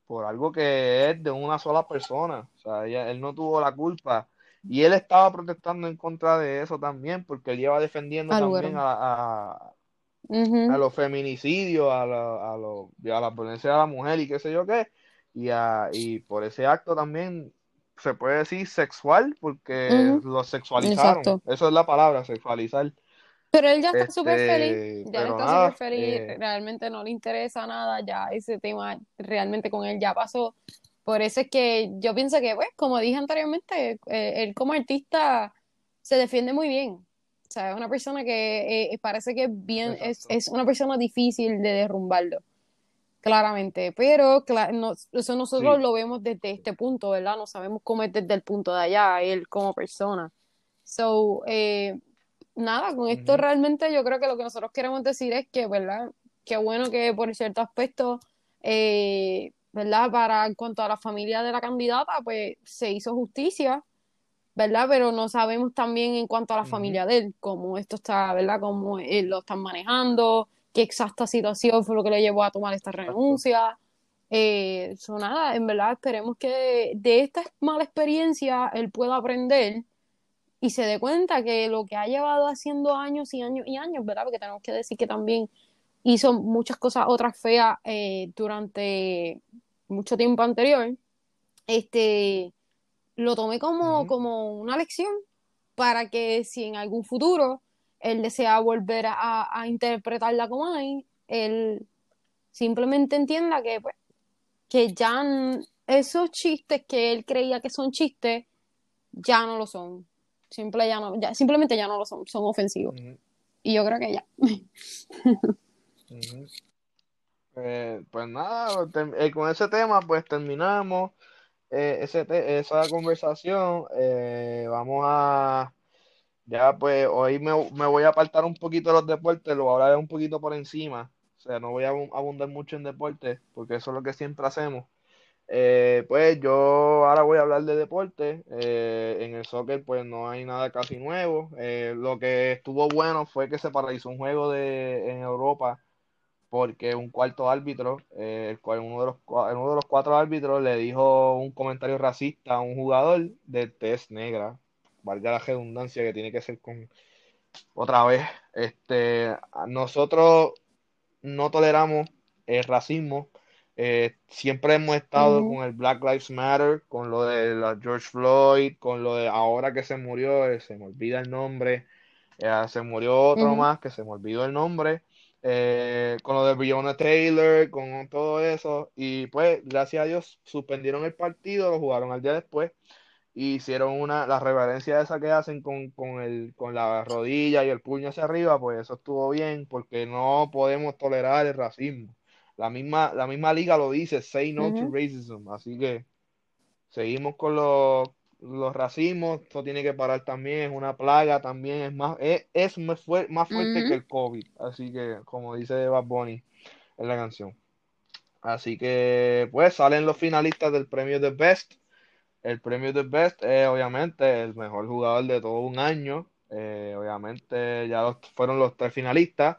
por algo que es de una sola persona. O sea, él no tuvo la culpa. Y él estaba protestando en contra de eso también, porque él lleva defendiendo también a, a, los feminicidios, a la, a, lo, a la violencia de la mujer y qué sé yo qué. Y, a, y por ese acto también se puede decir sexual, porque lo sexualizaron. Eso es la palabra, sexualizar. Pero él ya está súper feliz, este, ya está súper feliz, eh, realmente no le interesa nada, ya ese tema realmente con él ya pasó. Por eso es que yo pienso que, pues, como dije anteriormente, eh, él como artista se defiende muy bien. O sea, es una persona que eh, parece que bien, es, es, una persona difícil de derrumbarlo, claramente. Pero eso nosotros lo vemos desde este punto, ¿verdad? No sabemos cómo es desde el punto de allá, él como persona. So, eh, nada, con esto realmente yo creo que lo que nosotros queremos decir es que, ¿verdad? Qué bueno que por cierto aspecto, eh, ¿verdad? Para en cuanto a la familia de la candidata, pues se hizo justicia, ¿verdad? Pero no sabemos también en cuanto a la familia de él, cómo esto está, ¿verdad? Cómo él lo están manejando, qué exacta situación fue lo que le llevó a tomar esta renuncia. Eh, nada, en verdad esperemos que de esta mala experiencia él pueda aprender y se dé cuenta que lo que ha llevado haciendo años y años y años, ¿verdad? Porque tenemos que decir que también hizo muchas cosas otras feas eh, durante mucho tiempo anterior, este, lo tomé como, como una lección para que si en algún futuro él desea volver a, a interpretarla como hay, él simplemente entienda que, pues, que ya esos chistes que él creía que son chistes, ya no lo son Simple ya no, ya, simplemente ya no lo son, son ofensivos. Y yo creo que ya. Eh, pues nada, eh, con ese tema pues terminamos eh, ese esa conversación. vamos a, ya pues hoy me, voy a apartar un poquito de los deportes, lo hablaré un poquito por encima. O sea, no voy a abundar mucho en deportes porque eso es lo que siempre hacemos. Eh, pues yo ahora voy a hablar de deporte. Eh, en el soccer pues no hay nada casi nuevo. Eh, lo que estuvo bueno fue que se paralizó un juego de, en Europa porque un cuarto árbitro, el cual uno de, los, uno de los cuatro árbitros le dijo un comentario racista a un jugador de test negra. Valga la redundancia que tiene que ser con otra vez. Este, nosotros no toleramos el racismo eh, siempre hemos estado con el Black Lives Matter, con lo de la George Floyd, con lo de ahora que se murió, eh, se me olvida el nombre, eh, se murió otro más que se me olvidó el nombre, con lo de Breonna Taylor, con todo eso, y pues gracias a Dios suspendieron el partido, lo jugaron al día después, y hicieron una, la reverencia esa que hacen con, con, el, con la rodilla y el puño hacia arriba, pues eso estuvo bien, porque no podemos tolerar el racismo. La misma, la misma liga lo dice, say no to racism, así que seguimos con los, los racismos, esto tiene que parar también, es una plaga también, es más, es, más, más fuerte que el COVID, así que como dice Bad Bunny en la canción. Así que pues salen los finalistas del premio de Best el premio de Best es obviamente el mejor jugador de todo un año. Eh, obviamente ya fueron los tres finalistas.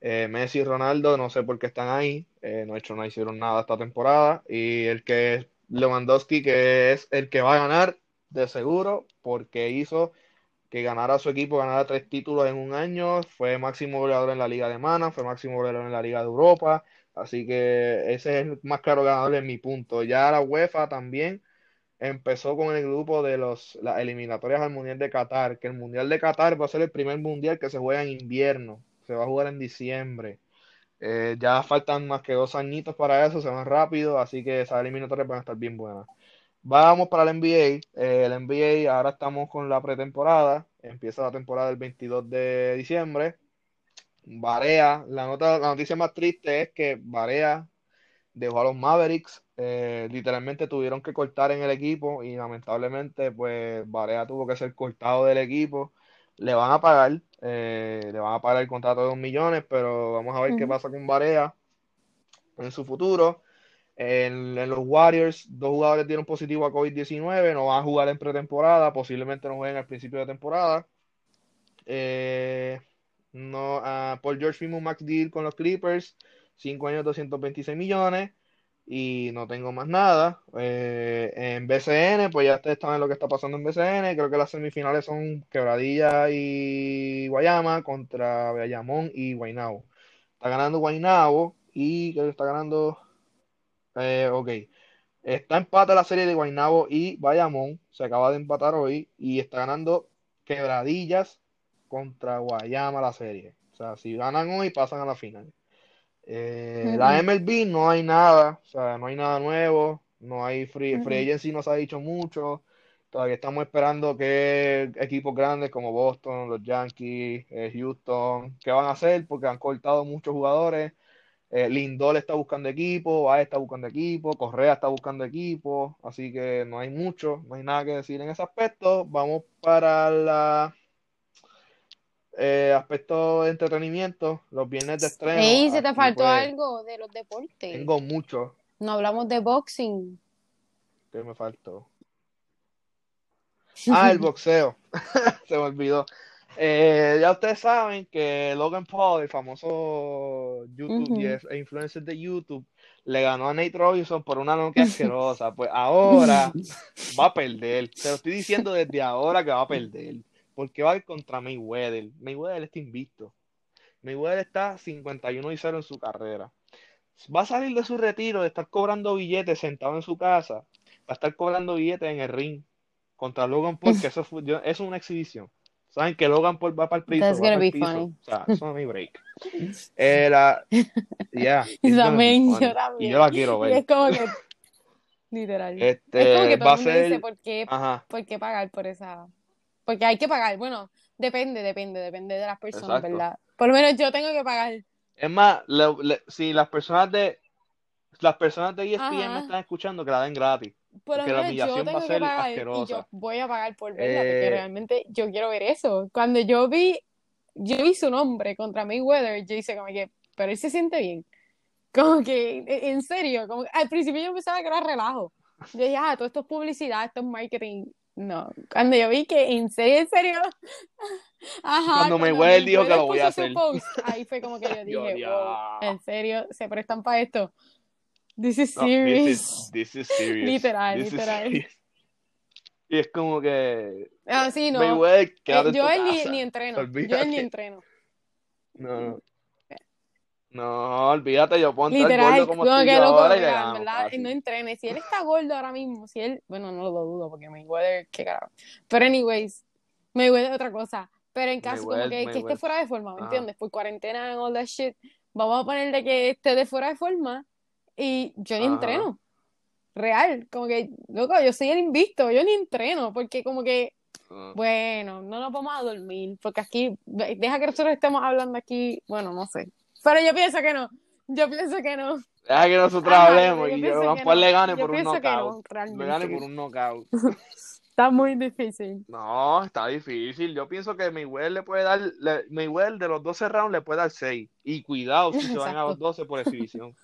Eh, Messi y Ronaldo, no sé por qué están ahí. Eh, no, hecho, no hicieron nada esta temporada. Y el que es Lewandowski, que es el que va a ganar de seguro, porque hizo que ganara su equipo, ganara tres títulos en un año. Fue máximo goleador en la Liga de Mana, fue máximo goleador en la Liga de Europa. Así que ese es el más claro ganador en mi punto. Ya la UEFA también empezó con el grupo de los, las eliminatorias al Mundial de Qatar, que el Mundial de Qatar va a ser el primer Mundial que se juega en invierno, se va a jugar en diciembre. Eh, ya faltan más que dos añitos para eso, se van rápido, así que esas eliminatorias van a estar bien buenas. Vamos para el NBA. Eh, el NBA, ahora estamos con la pretemporada. Empieza la temporada el 22 de diciembre. Barea, la, nota, la noticia más triste es que Barea dejó a los Mavericks eh, literalmente tuvieron que cortar en el equipo y lamentablemente pues Barea tuvo que ser cortado del equipo. Le van a pagar, eh, le van a pagar el contrato de dos millones, pero vamos a ver qué pasa con Barea en su futuro. En, los Warriors, dos jugadores dieron positivo a COVID-19, no van a jugar en pretemporada, posiblemente no jueguen al principio de temporada. Eh, no, uh, Paul George firmó max deal con los Clippers, 5 años, 226 millones y no tengo más nada. Eh, en BCN, pues ya ustedes saben lo que está pasando en BCN. Creo que las semifinales son Quebradilla y Guayama contra Bayamón y Guaynabo. Está ganando Guaynabo y creo que está ganando. Eh, ok. Está empate la serie de Guaynabo y Bayamón. Se acaba de empatar hoy. Y está ganando Quebradillas contra Guayama la serie. O sea, si ganan hoy, pasan a la final. Eh, la MLB no hay nada, o sea, no hay nada nuevo, no hay free, free agency, no se ha dicho mucho. Todavía estamos esperando que equipos grandes como Boston, los Yankees, eh, Houston, ¿qué van a hacer? Porque han cortado muchos jugadores. Eh, Lindol está buscando equipo, Baez está buscando equipo, Correa está buscando equipo, así que no hay mucho, no hay nada que decir en ese aspecto. Vamos para la eh, aspecto de entretenimiento, los viernes de estreno. Sí, se te faltó pues, algo de los deportes. Tengo mucho. No hablamos de boxing. ¿Qué me faltó? Ah, el [LAUGHS] boxeo. [LAUGHS] se me olvidó. Eh, ya ustedes saben que Logan Paul, el famoso YouTube e influencer de YouTube, le ganó a Nate Robinson por una noche asquerosa. Pues ahora [LAUGHS] va a perder. Te lo estoy diciendo desde ahora que va a perder porque va a ir contra Mayweather. Mayweather está invicto. Mayweather está 51 y 0 en su carrera. Va a salir de su retiro de estar cobrando billetes sentado en su casa, va a estar cobrando billetes en el ring contra Logan Paul, que [LAUGHS] eso, es una exhibición. Saben que Logan Paul va para el piso. That's gonna O sea, eso no es mi break. [LAUGHS] Era. Ya. [LAUGHS] yo también. Y yo la quiero ver. es como que. Literal. Este, es como que todo va el mundo dice por qué, por qué pagar por esa porque hay que pagar. Bueno, depende, depende, depende de las personas, ¿verdad? Por lo menos yo tengo que pagar. Es más, si las personas de las personas de ESPN me están escuchando, que la den gratis. Por lo menos yo tengo que pagar y yo voy a pagar por verla, porque eh, realmente yo quiero ver eso. Cuando yo vi, yo vi su nombre contra Mayweather, yo hice como que, pero él se siente bien. [LAUGHS] Como que, e, en serio, como al principio yo pensaba que era relajo. Yo dije, ah, todo esto es publicidad, esto es marketing. No, cuando yo vi que en serio, en serio. Ajá, cuando Mayweather dijo que lo voy a hacer. ahí fue como que yo [LAUGHS] dije, wow, en serio, se prestan para esto. This is serious. this, is, [LAUGHS] serious. Literal, literal. Y es como que. Ah, sí, no. Mayweather, eh, yo él ni, ni, entreno. Yo él ni entreno. No, no. No, olvídate, yo puedo entrar gordo como, que ahora y ¿verdad? No entrene. Si él está gordo ahora mismo, si él, bueno, no lo dudo porque Mayweather, qué carajo. Pero anyways, Mayweather es otra cosa. Pero en caso como que, que, esté fuera de forma, ¿me entiendes? Por cuarentena and all that shit, vamos a ponerle que esté de fuera de forma y yo ni entreno. real, como que, loco, yo soy el invisto, yo ni entreno, porque como que, Ah, bueno, no nos vamos a dormir, porque aquí, deja que nosotros estemos hablando aquí, bueno, no sé, pero yo pienso que no, yo pienso que no, Deja que nosotros Ajá, hablemos yo y no, le gane yo por un no, knockout. Le gane por un knockout. [LAUGHS] Está muy difícil. No, está difícil. Yo pienso que Mayweather le puede dar, le- Mayweather de los 12 rounds le puede dar 6. Y cuidado si se van a los Exacto. 12 por exhibición.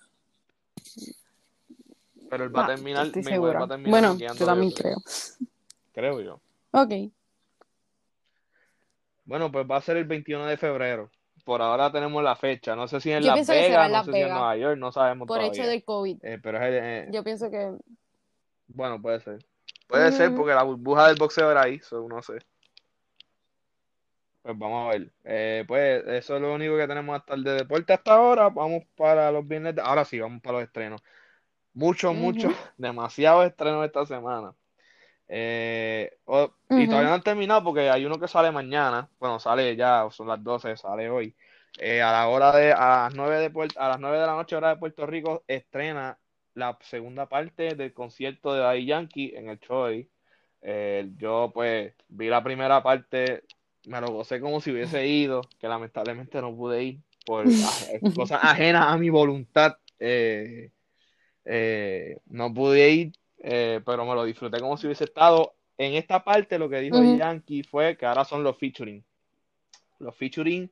Pero él va a terminar, va a terminar Bueno, yo también creo. creo yo. Ok. Bueno, pues va a ser el 21 de febrero. Por ahora tenemos la fecha. No sé si en Yo Las Vegas, en no sé si en. Nueva York, no sabemos Por hecho todavía. del COVID. Eh, pero es el- eh, Yo pienso que. bueno, puede ser. Puede ser porque la burbuja del boxeo era ahí, so, no sé. Pues vamos a ver. Eh, pues eso es lo único que tenemos hasta el de deporte hasta ahora. Vamos para los viernes. de- Ahora sí, vamos para los estrenos. Muchos, muchos, Ujú. demasiados estrenos esta semana. Eh, o- y todavía no han terminado porque hay uno que sale mañana. Bueno, sale ya, son las 12, sale hoy. Eh, a la hora de, a las 9 de Puerto, a las 9 de la noche, hora de Puerto Rico, estrena la segunda parte del concierto de Daddy Yankee en el Choi. Eh, yo pues vi la primera parte, me lo gocé como si hubiese ido, que lamentablemente no pude ir por [LAUGHS] cosas ajenas a mi voluntad. Eh, eh, no pude ir, eh, pero me lo disfruté como si hubiese estado. En esta parte lo que dijo Ujú. Yankee fue que ahora son los featuring. Los featuring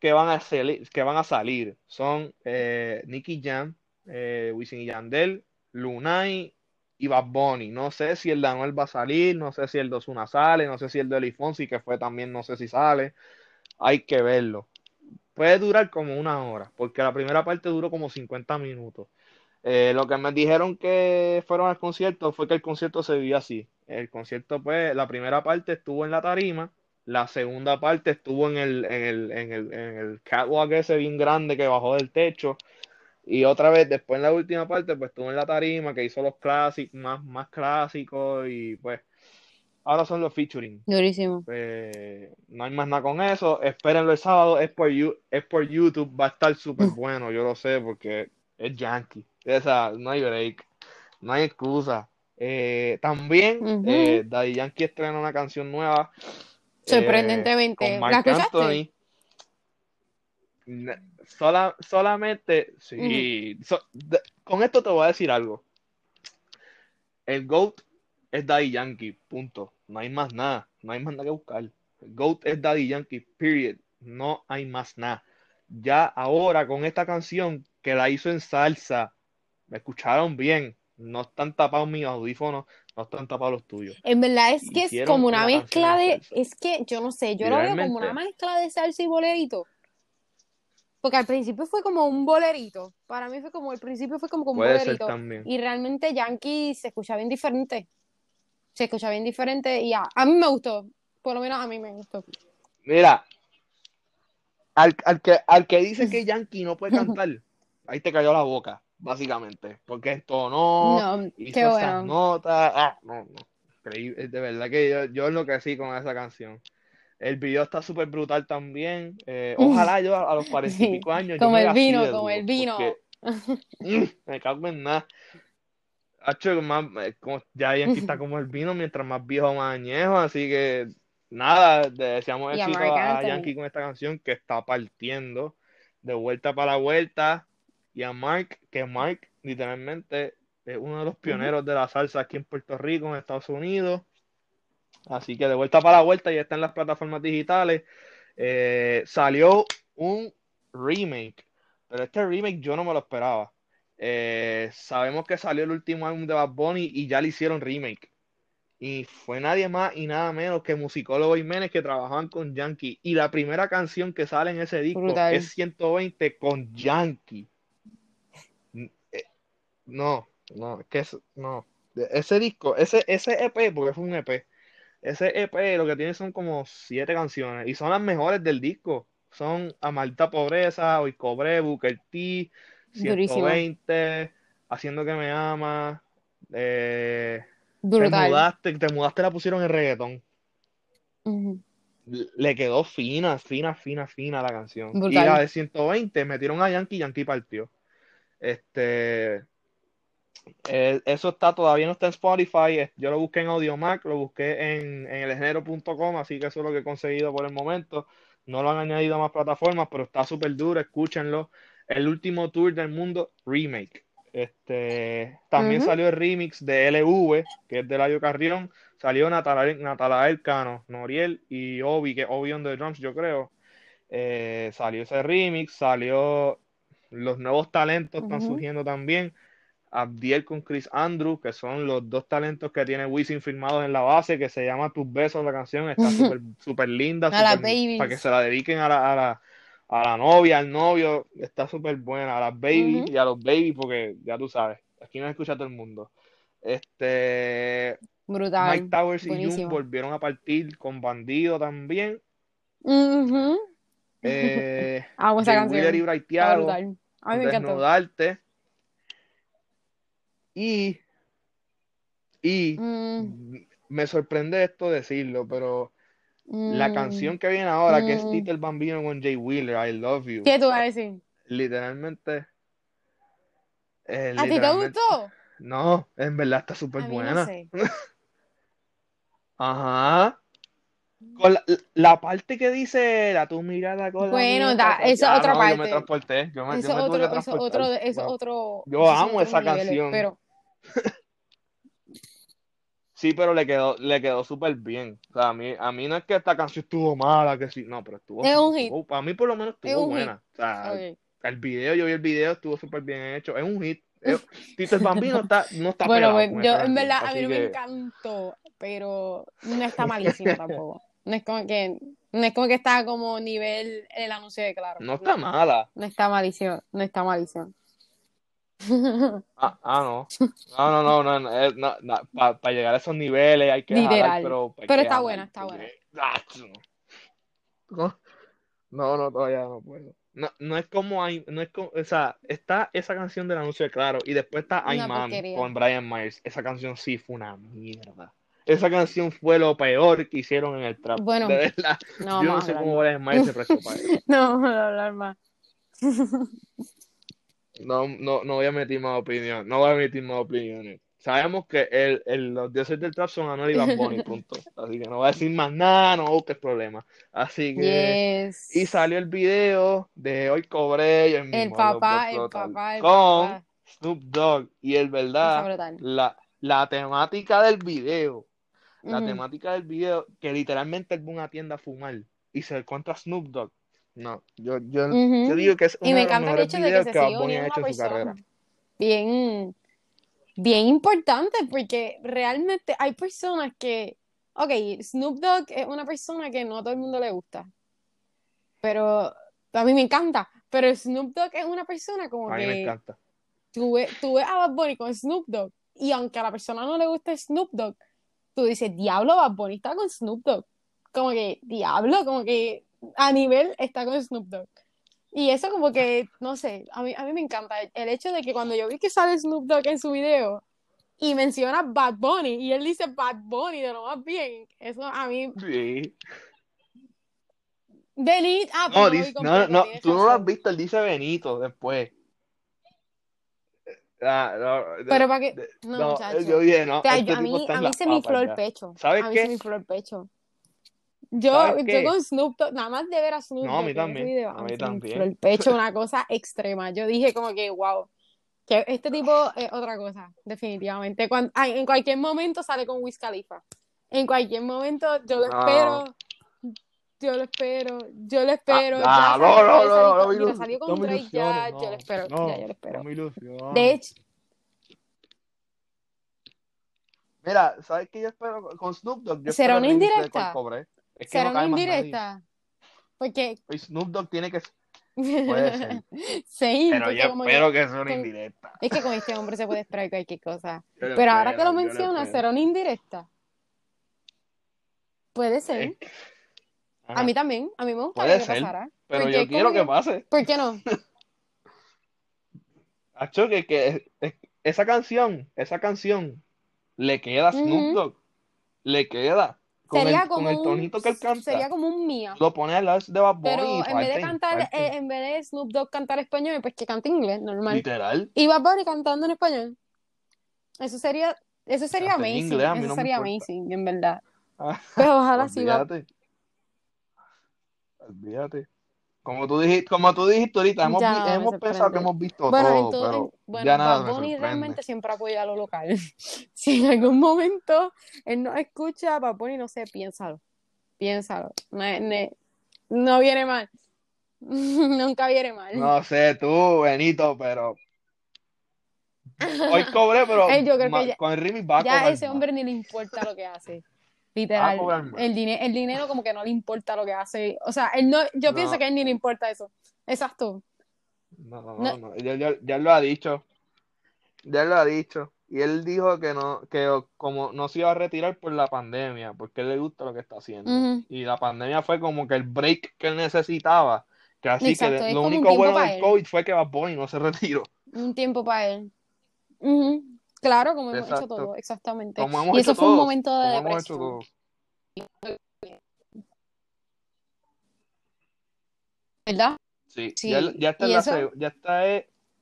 que van a, sali- que van a salir son eh, Nicky Jam, eh, Wisin y Yandel, Lunay y Bad Bunny. No sé si el de Anuel va a salir, no sé si el de Ozuna sale, no sé si el de Luis Fonsi, que fue también, no sé si sale. Hay que verlo. Puede durar como una hora, porque la primera parte duró como 50 minutos. Eh, lo que me dijeron que fueron al concierto fue que el concierto se vio así. El concierto, pues, la primera parte estuvo en la tarima, la segunda parte estuvo en el, en el, en el, en el catwalk ese bien grande que bajó del techo. Y otra vez, después en la última parte, pues estuvo en la tarima que hizo los clásicos, más, más clásicos y pues ahora son los featuring. Durísimo. Eh, no hay más nada con eso. Espérenlo el sábado. Es por, You- es por YouTube. Va a estar súper bueno. Yo lo sé porque es Yankee. Esa, no hay break. No hay excusa. Eh, también Ujú. eh, Daddy Yankee estrena una canción nueva eh, Sorprendentemente. con ¿La Marc escuchaste? Anthony. Sola, solamente, sí. So- de- con esto te voy a decir algo. El GOAT es Daddy Yankee, punto. No hay más nada. No hay más nada que buscar. El GOAT es Daddy Yankee, period. No hay más nada. Ya ahora con esta canción que la hizo en salsa, me escucharon bien. No están tapados mis audífonos, no están tapados los tuyos. En verdad es que es como una una mezcla de, es que yo no sé, yo lo veo como una mezcla de salsa y bolerito. Porque al principio fue como un bolerito. Para mí fue como, al principio fue como un Puede bolerito. también. Y realmente Yankee se escucha bien diferente. Se escucha bien diferente y a, a mí me gustó. Por lo menos a mí me gustó. Mira, al, al que, al que dice que Yankee no puede [LAUGHS] cantar, ahí te cayó la boca, básicamente. Porque esto no, No, hizo qué esas bueno. notas. Ah, no, no. Increíble. De verdad que yo, yo enloquecí con esa canción. El video está súper brutal también. Eh, ojalá yo a, a los [LAUGHS] cuarenta y Sí, pico años como el vino, como duro, el vino. porque mm, me cago en nada. Hacho, más, eh, como- ya Yankee está como el vino, mientras más viejo, más añejo. Así que nada, deseamos a éxito a. Yankee con esta canción que está partiendo de vuelta para la vuelta. Y a Mark, que Mark literalmente es uno de los pioneros de la salsa aquí en Puerto Rico, en Estados Unidos. Así que de vuelta para la vuelta, ya está en las plataformas digitales. Eh, salió un remake, pero este remake yo no me lo esperaba. Eh, sabemos que salió el último álbum de Bad Bunny y ya le hicieron remake. Y fue nadie más y nada menos que Musicólogo Jiménez que trabajaban con Yankee. Y la primera canción que sale en ese disco Brutal. es 120 con Yankee. No, no, que es, no. Ese disco, ese, ese EP, porque fue un EP, ese EP lo que tiene son como siete canciones y son las mejores del disco. Son A Maldita Pobreza, Hoy Cobré, Booker T, Durísimo. 120, Haciendo que me ama, eh, te mudaste, te mudaste la pusieron en reggaetón. Le quedó fina, fina, fina, fina la canción. Y Brutal. la de 120 metieron a Yankee, Yankee partió. Este, Eh, eso está, todavía no está en Spotify. Yo lo busqué en Audiomack, lo busqué en, en elgénero.com, así que eso es lo que he conseguido por el momento. No lo han añadido a más plataformas, pero está súper duro, escúchenlo. El último tour del mundo, remake. Este, también salió el remix de LV, que es de Layo Carrión. Salió Natalael, Natalael Cano, Noriel y Obi, que Obi on the drums, yo creo. Eh, salió ese remix, salió los nuevos talentos están surgiendo también. Abdiel con Chris Andrew, que son los dos talentos que tiene Wisin firmados en la base, que se llama Tus Besos, la canción, está súper súper linda, súper- para que se la dediquen a la, a la, a la novia, al novio, está súper buena, a las babies Ujú. y a los babies, porque ya tú sabes, aquí nos escucha todo el mundo. Este, Mike Brutal. Towers y Jun volvieron a partir con Bandido también. Ujú. Eh, [LAUGHS] Amo esa y canción. Thiago, brutal. A mí me encantó. Desnudarte. Y, y Mm, me sorprende esto decirlo, pero la mm. canción que viene ahora, que es. Tito el Bambino con Jay Wheeler, I Love You, ¿Qué tú vas a decir? literalmente, eh, ¿A ti te gustó? no, en verdad está súper no buena. sé. [LAUGHS] Ajá. Con la, la parte que dice la tu mirada con la Bueno, mía, da- ta, ta, esa ya, otra no, yo me parte. transporté, yo me, yo Eso me tuve otro, que eso otro, eso Bueno, yo amo esa niveles, canción. pero [LAUGHS] Sí, pero le quedó, le quedó súper bien. O sea, a mí, a mí no es que esta canción estuvo mala, que sí, no, pero estuvo, es un hit. para mí por lo menos Es estuvo buena. O sea, Ok. el video, yo vi el video, estuvo súper bien hecho. Es un hit. Es- Tito el Bambino está, no está Bueno, pelado pues yo en verdad a mí me encantó, pero no está malísimo tampoco. No es como que, no es como que está como nivel el anuncio de Claro. no está No, mala. no está malísimo, no está malísimo. [LAUGHS] Ah, ah, no. No, no, no, no, no, para llegar a esos niveles hay que jalar, Literal. pero hay Pero que está jalar, buena, está buena. ah, no. No, no, todavía no puedo. No, no es como hay, no es como, o sea, está esa canción del anuncio de Claro y después está Mami porquería. con Brian Myers. Esa canción sí fue una mierda. Esa canción fue lo peor que hicieron en el trap. Bueno, De verdad. no Yo no a sé cómo más. Brian Myers se prestó para. [LAUGHS] No a hablar más. [LAUGHS] No, no, no voy a meter más opinión. No voy a emitir más opiniones. Sabemos que el, el- los dioses del trap son Anuel y Bad Bunny, [LAUGHS] punto. Así que no voy a decir más nada, no busques problemas. Así que... Y salió el video de Hoy Cobré y el El mismo papá, el papá, el con papá. Snoop Dogg. Y el verdad, la, la temática del video, la temática del video, que literalmente a una tienda a fumar y se encuentra Snoop Dogg. No, yo, yo, yo Ujú. digo que es Y uno me de los encanta el hecho de que se que uniendo hecho en su carrera. bien, bien importante, porque realmente hay personas que, ok, Snoop Dogg es una persona que no a todo el mundo le gusta, pero a mí me encanta, pero Snoop Dogg es una persona como A mí me que encanta. tú ves, tú ves a Bad Bunny con Snoop Dogg, y aunque a la persona no le guste Snoop Dogg, tú dices, diablo, Bad Bunny está con Snoop Dogg, como que, diablo, como que a nivel está con Snoop Dogg. Y eso como que, no sé, a mí, a mí me encanta el, hecho de que cuando yo vi que sale Snoop Dogg en su video y menciona Bad Bunny y él dice Bad Bunny de lo más bien, eso a mí, Sí. Benit, ah, No, no dice- no, tú no lo has visto, él dice Benito después. Ah, no, Pero para que, no, no, muchacho. yo dije, no, O sea, este a mí, a mí se me infló el pecho. ¿Sabes A mí qué? se me infló el pecho. Yo, ¿Sabes yo con Snoop Dogg, nada más de ver a Snoop No, a mí también, video, a mí se me también. infló el pecho, [LAUGHS] una cosa extrema. Yo dije como que, wow, que este tipo es otra cosa, definitivamente. Cuan- ay, en cualquier momento sale con Wiz Khalifa. En cualquier momento yo lo No. espero. Yo lo espero, yo lo espero. Ah, ya no, salió- no, no, no, mira, ilus- salió con no Drake ya, yo lo no, espero, no, ya yo lo espero. no me ilusiones. De hecho, Mira, ¿sabes qué yo espero con Snoop Dogg? Yo ¿Será una indirecta? Es que será no una indirecta. Porque Y Snoop Dogg tiene que... Puede [LAUGHS] ser. sí, Pero yo espero que sea una con- indirecta. Es que con este hombre se puede esperar cualquier cosa. [LAUGHS] Pero ahora que lo mencionas. ¿será una indirecta? Puede ser. Es- Ajá. A mí también, a mí me gustaría Puede que ser, pasara. Pero yo quiero que pase. ¿Por qué no? [LAUGHS] Acho, que, que es- esa canción, esa canción le queda a Snoop. Dogg. Le queda. Con Sería el, con el un, tonito que él canta. sería como un Mía. Lo pone al lado de Bad Bunny Pero y en vez de cantar, eh, en vez de Snoop Dogg cantar español, pues que cante inglés, normal. Literal. Y Bad Bunny cantando en español. Eso sería, eso sería amazing, inglés, eso no sería amazing, en verdad. Ah, Pues ojalá [LAUGHS] sí va. Olvídate. Como tú dijiste, como tú dijiste ahorita, hemos, Ya hemos pensado que hemos visto Bueno, todo, todo, en- pero bueno, ya nada Bad Bunny realmente siempre apoya lo local. [LAUGHS] Si en algún momento él no escucha a Bad Bunny, no sé, piénsalo. Piénsalo. No, no- no viene mal. [LAUGHS] Nunca viene mal. No sé tú, Benito, pero hoy cobré, pero [LAUGHS] Ey, yo creo ma- que ya, con el remix va a ya ese hombre ni le importa lo que hace. Va a Literal. cobrar más. El, dine- el dinero como que no le importa lo que hace. O sea, él no, yo pienso que a él ni le importa eso. Exacto. no, no, No, no. Ya, ya- ya lo ha dicho. Ya lo ha dicho. Y él dijo que no, que como no se iba a retirar por la pandemia, porque él le gusta lo que está haciendo. Y la pandemia fue como que el break que él necesitaba. Que así que Exacto, lo único bueno del él. COVID fue que Bad Bunny no se retiró. Un tiempo para él. Ujú, Claro, como hemos hecho todo, exactamente. Y eso fue un momento de Como depresión. ¿verdad? Sí, ya, Sí, ya esta es y la, eso ya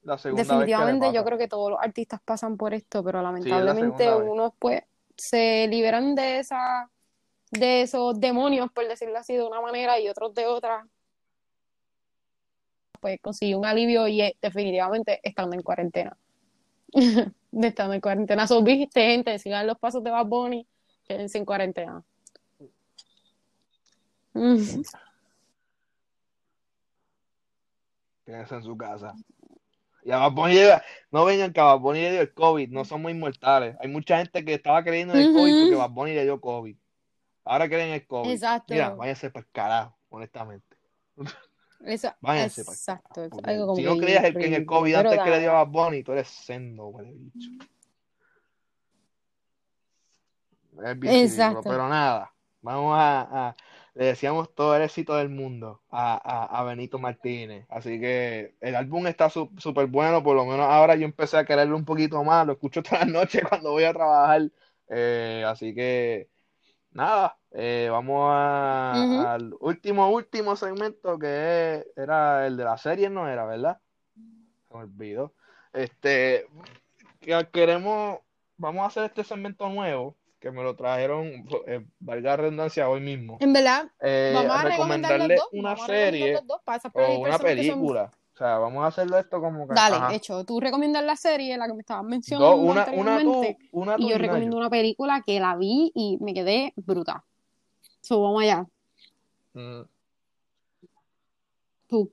la segunda vez que le definitivamente yo creo que todos los artistas pasan por esto, pero Sí, lamentablemente vez. unos pues se liberan de esa, de esos demonios, por decirlo así, de una manera y otros de otra. Pues consigue un alivio y es definitivamente estando en cuarentena. [LAUGHS] De estando en cuarentena. So, viste, gente, sigan los pasos de Bad Bunny, quédense en cuarentena. Mm. Quédense en su casa. Y a Bad Bunny llega- no vengan que a Bad Bunny le dio el COVID, no somos inmortales. Hay mucha gente que estaba creyendo en el COVID porque Bad Bunny le dio COVID. Ahora creen en el COVID. Mira, Exacto. váyanse para el carajo, honestamente. [LAUGHS] Eso, Váyanse exacto. carajo. Es Porque algo como si que no creías el- en el. COVID antes que le dio a Bunny, tú eres sendo, huele bicho. Exacto. pero nada. Vamos a, a- le deseamos todo el éxito del mundo a, a, a Benito Martínez. Así que el álbum está su- súper bueno, por lo menos ahora yo empecé a quererlo un poquito más, lo escucho [LAUGHS] todas las noches cuando voy a trabajar. Eh, así que nada, eh, vamos a- al último, último segmento que era el de la serie, ¿no era, verdad? Se me olvidó. Este, que queremos, vamos a hacer este segmento nuevo, que me lo trajeron, eh, valga la redundancia, hoy mismo. En verdad, Eh, vamos a recomendarle dos. una Vamos serie dos para esas o una película. O sea, vamos a hacerlo esto como que, Dale, ajá. hecho, tú recomiendas la serie, la que me estabas mencionando una, una tú, una tú y yo recomiendo yo. una película que la vi y me quedé brutal. So, vamos allá. Mm, Tú.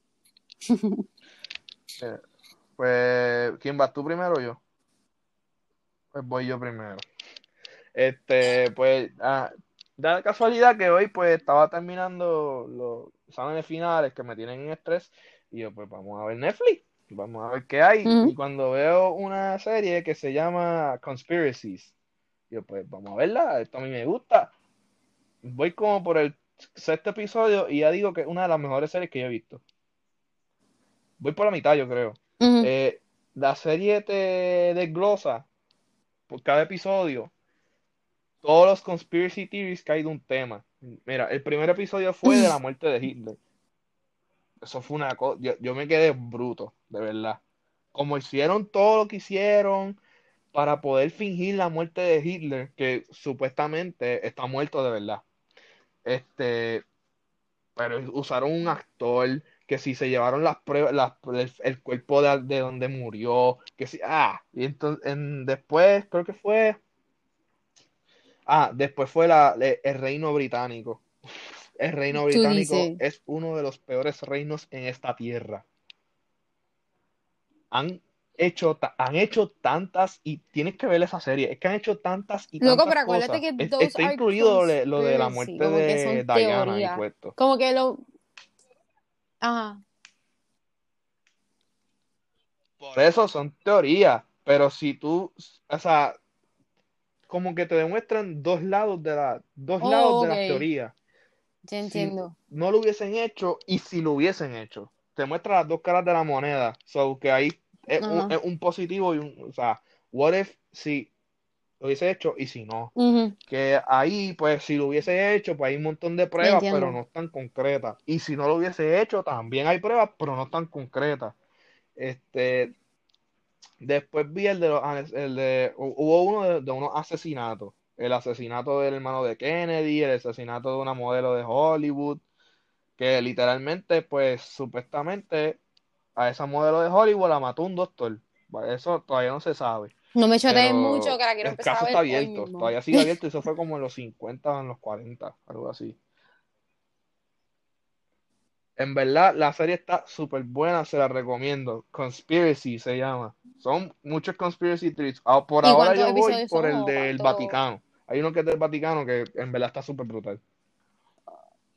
[LAUGHS] eh, pues, ¿quién vas tú primero o yo? Pues voy yo primero. Este, pues, ah, da la casualidad que hoy pues estaba terminando los exámenes finales que me tienen en estrés y yo pues vamos a ver Netflix, vamos a ver qué hay y cuando veo una serie que se llama Conspiracies, yo pues vamos a verla, esto a mí me gusta. Voy como por el sexto episodio y ya digo que es una de las mejores series que yo he visto. Voy por la mitad, yo creo. Eh, la serie te desglosa por cada episodio todos los conspiracy theories que hay de un tema. Mira, el primer episodio fue de la muerte de Hitler. Eso fue una cosa, yo, yo me quedé bruto, de verdad. Como hicieron todo lo que hicieron para poder fingir la muerte de Hitler, que supuestamente está muerto de verdad. Este, pero usaron un actor, que si se llevaron las pruebas, el, cuerpo de, de donde murió, que si, ah, y entonces en- después creo que fue, ah, después fue la, el reino británico. El reino británico es uno de los peores reinos en esta tierra. Han hecho, han hecho tantas, y tienes que ver esa serie, es que han hecho tantas y Loco, tantas pero acuérdate cosas. que Es- está incluido lo, de la muerte de Diana y teorías. puesto. Como que lo. Ajá. Por eso son teorías, pero si tú, o sea, como que te demuestran dos lados de la, dos lados de las teorías. Ya Si entiendo. no lo hubiesen hecho y si lo hubiesen hecho, te muestra las dos caras de la moneda. So que ahí es un, Ajá. es un positivo y un, o sea, what if si lo hubiese hecho y si no. Que ahí, pues, si lo hubiese hecho, pues hay un montón de pruebas, pero no están concretas. Y si no lo hubiese hecho, también hay pruebas, pero no están concretas. Este, Después vi el de los, el de, hubo uno de, de unos asesinatos. El asesinato del hermano de Kennedy, el asesinato de una modelo de Hollywood, que literalmente, pues, supuestamente a esa modelo de Hollywood la mató un doctor. Eso todavía no se sabe. No me Pero mucho, que la quiero el empezar caso a ver está abierto, todavía sigue abierto. Eso fue como en los 50 o en los 40, algo así. En verdad, la serie está súper buena, se la recomiendo. Conspiracy se llama. Son muchos conspiracy theories. Ah, Por ¿Y ahora yo voy por el del? Vaticano. Hay uno que es del Vaticano que en verdad está súper brutal.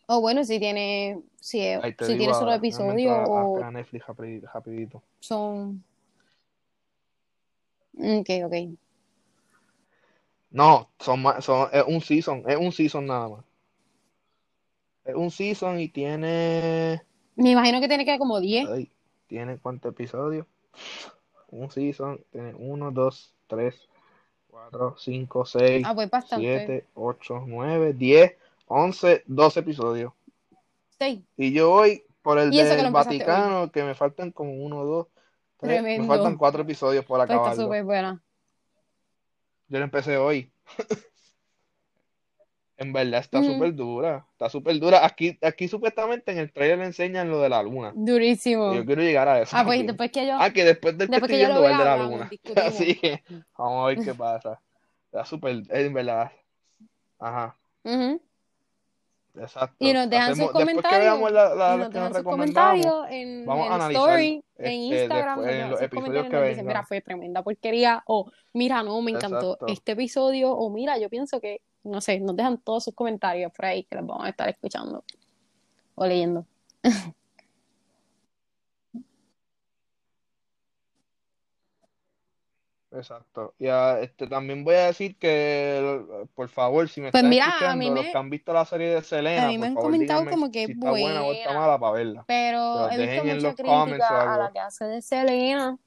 O bueno, si tiene, si, si tiene solo. Déjame episodios entrar o a Netflix rapidito. son... Ok, ok. No, son, más- son, es un season, es un season nada más. Es un season y tiene, Me imagino que tiene que como 10. ay, tiene cuántos episodios. Un season tiene 1, 2, 3, 4, 5, 6, Ah, pues bastante. 7, 8, 9, 10, 11, 12 episodios. Sí, Y yo voy por el del empezaste hoy. Vaticano, que me faltan como 1, 2, 3, me Tremendo. faltan 4 episodios por pues está súper buena. Yo lo empecé hoy. [LAUGHS] En verdad está Ujú. súper dura, está súper dura. Aquí, aquí supuestamente en el trailer le enseñan lo de la luna. Durísimo. Yo quiero llegar a eso Ah, pues después que yo... Ah, que después del que Después que yo lo vea, de la luna. [LAUGHS] Así que vamos a ver qué pasa. Está súper, en verdad. Ajá, exacto. Y nos dejan sus después que comentarios. veamos la, la- y las nos que dejan nos sus recomendamos, comentarios en, vamos en a analizar Story, este, en Instagram. después en los episodios que dicen, mira, fue tremenda porquería. O, mira, no, me encantó Exacto. este episodio. O, mira, yo pienso que, no sé, nos dejan todos sus comentarios por ahí que los vamos a estar escuchando o leyendo. [LAUGHS] Exacto. Y ah, este, también voy a decir que, por favor, si me Pues están mira, a escuchando, mí los me- que han visto la serie de Selena, a mí me por han favor, comentado como que si está buena o está buena. mala para verla. Pero he los visto mucha los crítica a la que hace de Selena.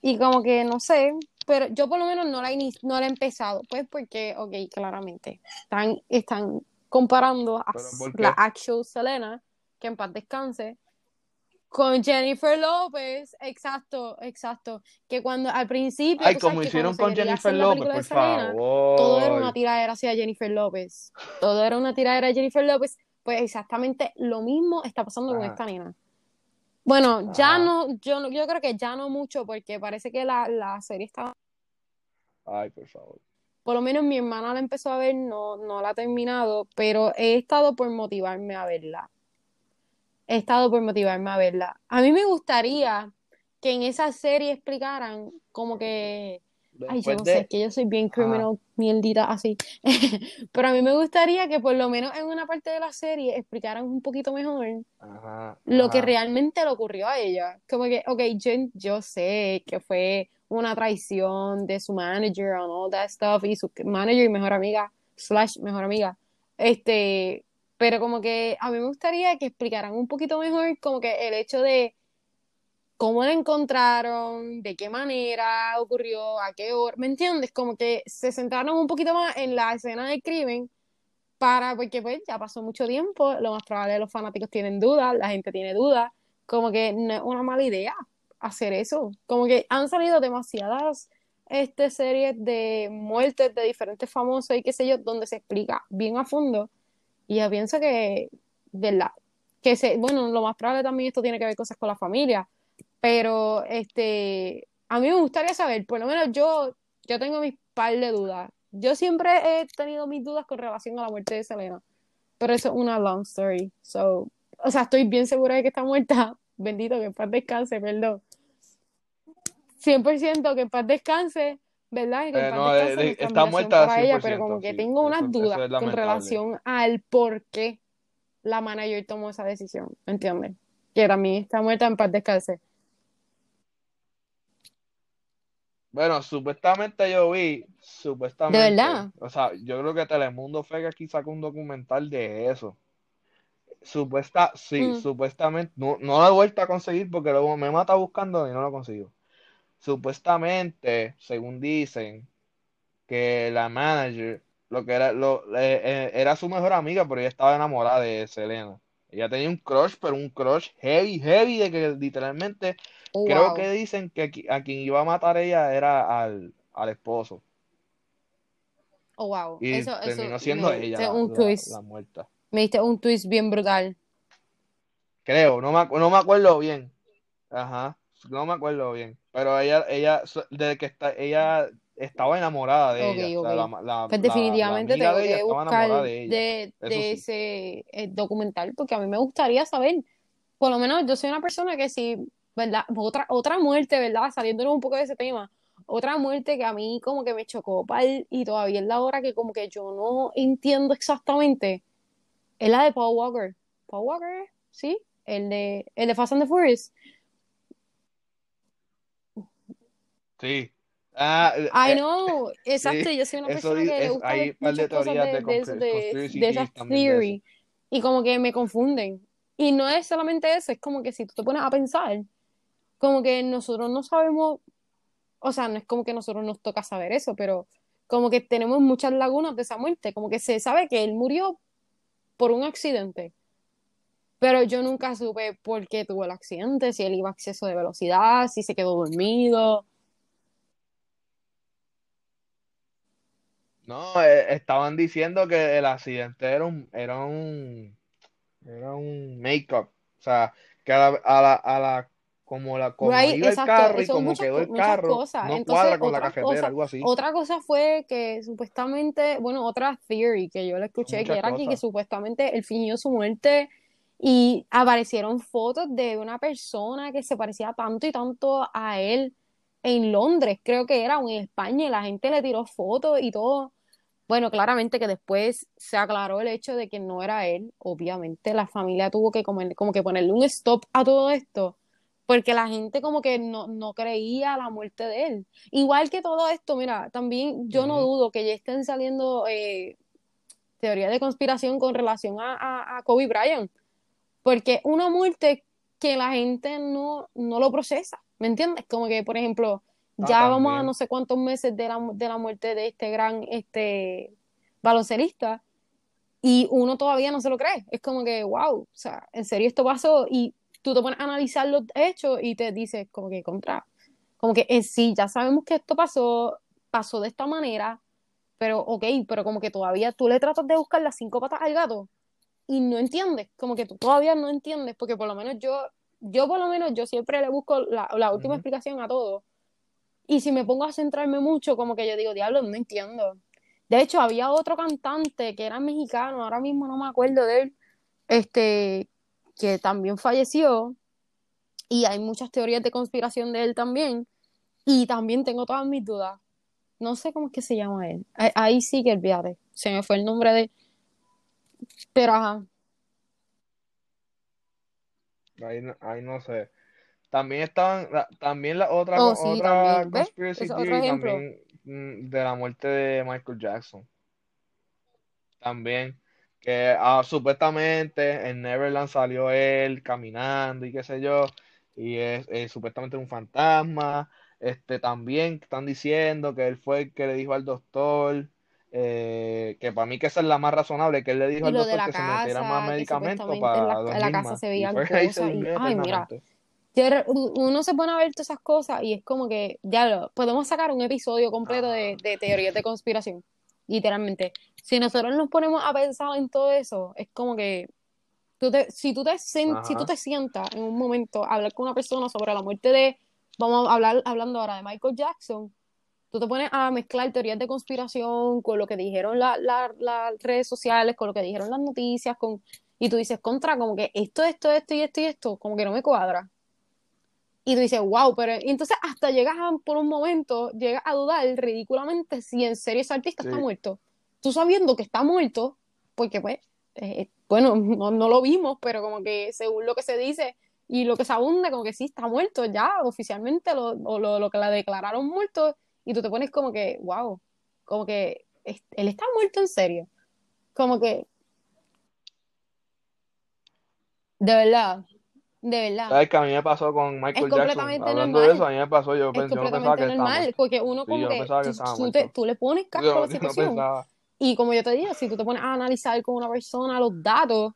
Y como que no sé, pero yo por lo menos no la, no la he empezado. Pues porque, ok, claramente, están, están comparando a ¿Pero por la actual Selena, que en paz descanse, con Jennifer López. Exacto, exacto. Que cuando al principio, Ay, como hicieron con Jennifer López, por Selena, todo era una favor. tiradera hacia Jennifer López. Todo era una tiradera de Jennifer López. Pues exactamente lo mismo está pasando con esta nena. Bueno, ya Ajá. no, yo, no- yo creo que ya no mucho, porque parece que la, la serie está, Ay, por favor. por lo menos mi hermana la empezó a ver, no, no la ha terminado, pero he estado por motivarme a verla. He estado por motivarme a verla. A mí me gustaría que en esa serie explicaran como que Ay, yo no sé, es de... que yo soy bien criminal, mierdita así. [LAUGHS] Pero a mí me gustaría que por lo menos en una parte de la serie explicaran un poquito mejor Ajá, lo que realmente le ocurrió a ella. Como que, ok, yo, yo sé que fue una traición de su manager and all that stuff, y su manager y mejor amiga, slash mejor amiga. Este, pero como que a mí me gustaría que explicaran un poquito mejor como que el hecho de cómo la encontraron, de qué manera ocurrió, a qué hora, ¿me entiendes? Como que se centraron un poquito más en la escena del crimen para, porque pues ya pasó mucho tiempo, lo más probable los fanáticos tienen dudas, la gente tiene dudas, como que no es una mala idea hacer eso, como que han salido demasiadas este, series de muertes de diferentes famosos y qué sé yo, donde se explica bien a fondo, y yo pienso que, ¿verdad? Que se, bueno, lo más probable también esto tiene que ver cosas con la familia, pero este, a mí me gustaría saber, por lo menos yo, yo tengo mis par de dudas. Yo siempre he tenido mis dudas con relación a la muerte de Selena, pero eso es una long story. So, o sea, estoy bien segura de que está muerta. [LAUGHS] Bendito que en paz descanse, perdón. 100% que en paz descanse, ¿verdad? Que Eh, paz no, descanse eh, está muerta para ella, pero 100%, como que sí. tengo unas Eso- eso dudas es con relación al por qué la manager tomó esa decisión, ¿entiendes? Que también está muerta en paz descanse. Bueno, supuestamente yo vi, ¿De supuestamente, verdad? o sea, yo creo que Telemundo fue que aquí sacó un documental de eso. Supuesta, sí, Mm. supuestamente, no, no lo he vuelto a conseguir porque luego me mata buscando y no lo consigo. Supuestamente, según dicen, que la manager, lo que era, lo, eh, eh, era su mejor amiga, pero ella estaba enamorada de Selena. Ella tenía un crush, pero un crush heavy, heavy, de que literalmente Oh, creo wow. que dicen que a quien iba a matar ella era al, al esposo. Oh, wow. Y Eso, eso terminó siendo me ella la, un la- twist. la muerta. Me diste un twist bien brutal. Creo, no me, no me acuerdo bien. Ajá, no me acuerdo bien. Pero ella, ella, desde que está, ella estaba enamorada de ella. O sea, ok. la, la, Pues la- la definitivamente amiga tengo de que buscar de ese eh, documental porque a mí me gustaría saber. Por lo menos yo soy una persona que si, ¿verdad? Otra, otra muerte, ¿verdad? Saliéndonos un poco de ese tema. Otra muerte que a mí como que me chocó pal, y todavía es la hora que como que yo no entiendo exactamente. Es la de Paul Walker. Paul Walker, ¿sí? El de, el de Fast and the Furious. Sí. Ah, I eh, know, [LAUGHS] exacto, sí, yo soy una eso persona di- que le es- gusta hay de muchas cosas de, de de, eso- de, de esas eso. theory y como que me confunden. Y no es solamente eso, es como que si tú te pones a pensar, como que nosotros no sabemos, o sea, no es como que nosotros nos toca saber eso, pero como que tenemos muchas lagunas de esa muerte, como que se sabe que él murió por un accidente, pero yo nunca supe por qué tuvo el accidente, si él iba a exceso de velocidad, si se quedó dormido. No, eh, estaban diciendo que el accidente era un, era un, era un make-up. O sea, que a la, a la, a la- como la, como Right, iba el carro y como muchas, quedó el carro, cosas. no Entonces, cuadra con la cosa, algo así. otra cosa fue que supuestamente, bueno, otra theory que yo le Son escuché, que era que, que supuestamente él fingió su muerte y aparecieron fotos de una persona que se parecía tanto y tanto a él en Londres, creo que era, o en España, y la gente le tiró fotos y todo. Bueno, claramente que después se aclaró el hecho de que no era él, obviamente la familia tuvo que como, como que ponerle un stop a todo esto, porque la gente como que no, no creía la muerte de él. Igual que todo esto, mira, también yo no dudo que ya estén saliendo eh, teorías de conspiración con relación a, a, a Kobe Bryant, porque una muerte que la gente no, no lo procesa, ¿me entiendes? Como que, por ejemplo, Ah, ya vamos a no sé cuántos meses de la, de la muerte de este gran este, baloncelista y uno todavía no se lo cree. Es como que, wow, o sea, en serio esto pasó y tú te pones a analizar los hechos y te dices como que contra, como que en sí, ya sabemos que esto pasó, pasó de esta manera, pero ok, pero como que todavía tú le tratas de buscar las cinco patas al gato y no entiendes, como que tú todavía no entiendes, porque por lo menos yo, yo por lo menos yo siempre le busco la, la última explicación a todo. Y si me pongo a centrarme mucho, como que yo digo, diablo, no entiendo. De hecho, había otro cantante que era mexicano, ahora mismo no me acuerdo de él, este, que también falleció, y hay muchas teorías de conspiración de él también, y también tengo todas mis dudas. No sé cómo es que se llama él. Ahí, ahí sí que olvídate, se me fue el nombre de... Pero ajá, Ahí, ahí no sé. También estaban, la- también la otra, oh co- sí, otra también, ¿ves? conspiracy theory también mm, de la muerte de Michael Jackson. También, que ah, supuestamente en Neverland salió él caminando y qué sé yo, y es, es supuestamente un fantasma. Este, también están diciendo que él fue el que le dijo al doctor, eh, que para mí que esa es la más razonable, que él le dijo al doctor que se metiera más medicamentos en para la, en la casa se veían cosas, y ay, mira, uno se pone a ver todas esas cosas y es como que, ya lo, podemos sacar un episodio completo de, Ajá. de teorías de conspiración, literalmente. Si nosotros nos ponemos a pensar en todo eso, es como que tú te, si, tú te, si tú te sientas en un momento a hablar con una persona sobre la muerte de, vamos a hablar hablando ahora de Michael Jackson, tú te pones a mezclar teorías de conspiración con lo que dijeron la- la- las redes sociales, con lo que dijeron las noticias, con, y tú dices, contra, como que esto, esto, esto y esto y esto, como que no me cuadra. Y tú dices, wow, pero y entonces hasta llegas a, por un momento, llegas a dudar ridículamente si en serio ese artista está muerto. Tú sabiendo que está muerto, porque pues, eh, bueno, no, no lo vimos, pero como que según lo que se dice y lo que se abunda, como que sí está muerto ya, oficialmente lo, o lo, lo que la declararon muerto, y tú te pones como que, wow, como que él está muerto en serio. Como que, de verdad, de verdad. ¿Sabes que a mí me pasó con Es Michael Jackson? completamente Hablando de eso, normal. a mí me pasó, yo, Es pens- yo no pensaba que estaba normal, muerto. porque uno Sí, como no que pensaba que tú, estaba tú te, tú le pones casco a la no situación y como yo te digo, si tú te pones a analizar con una persona los datos,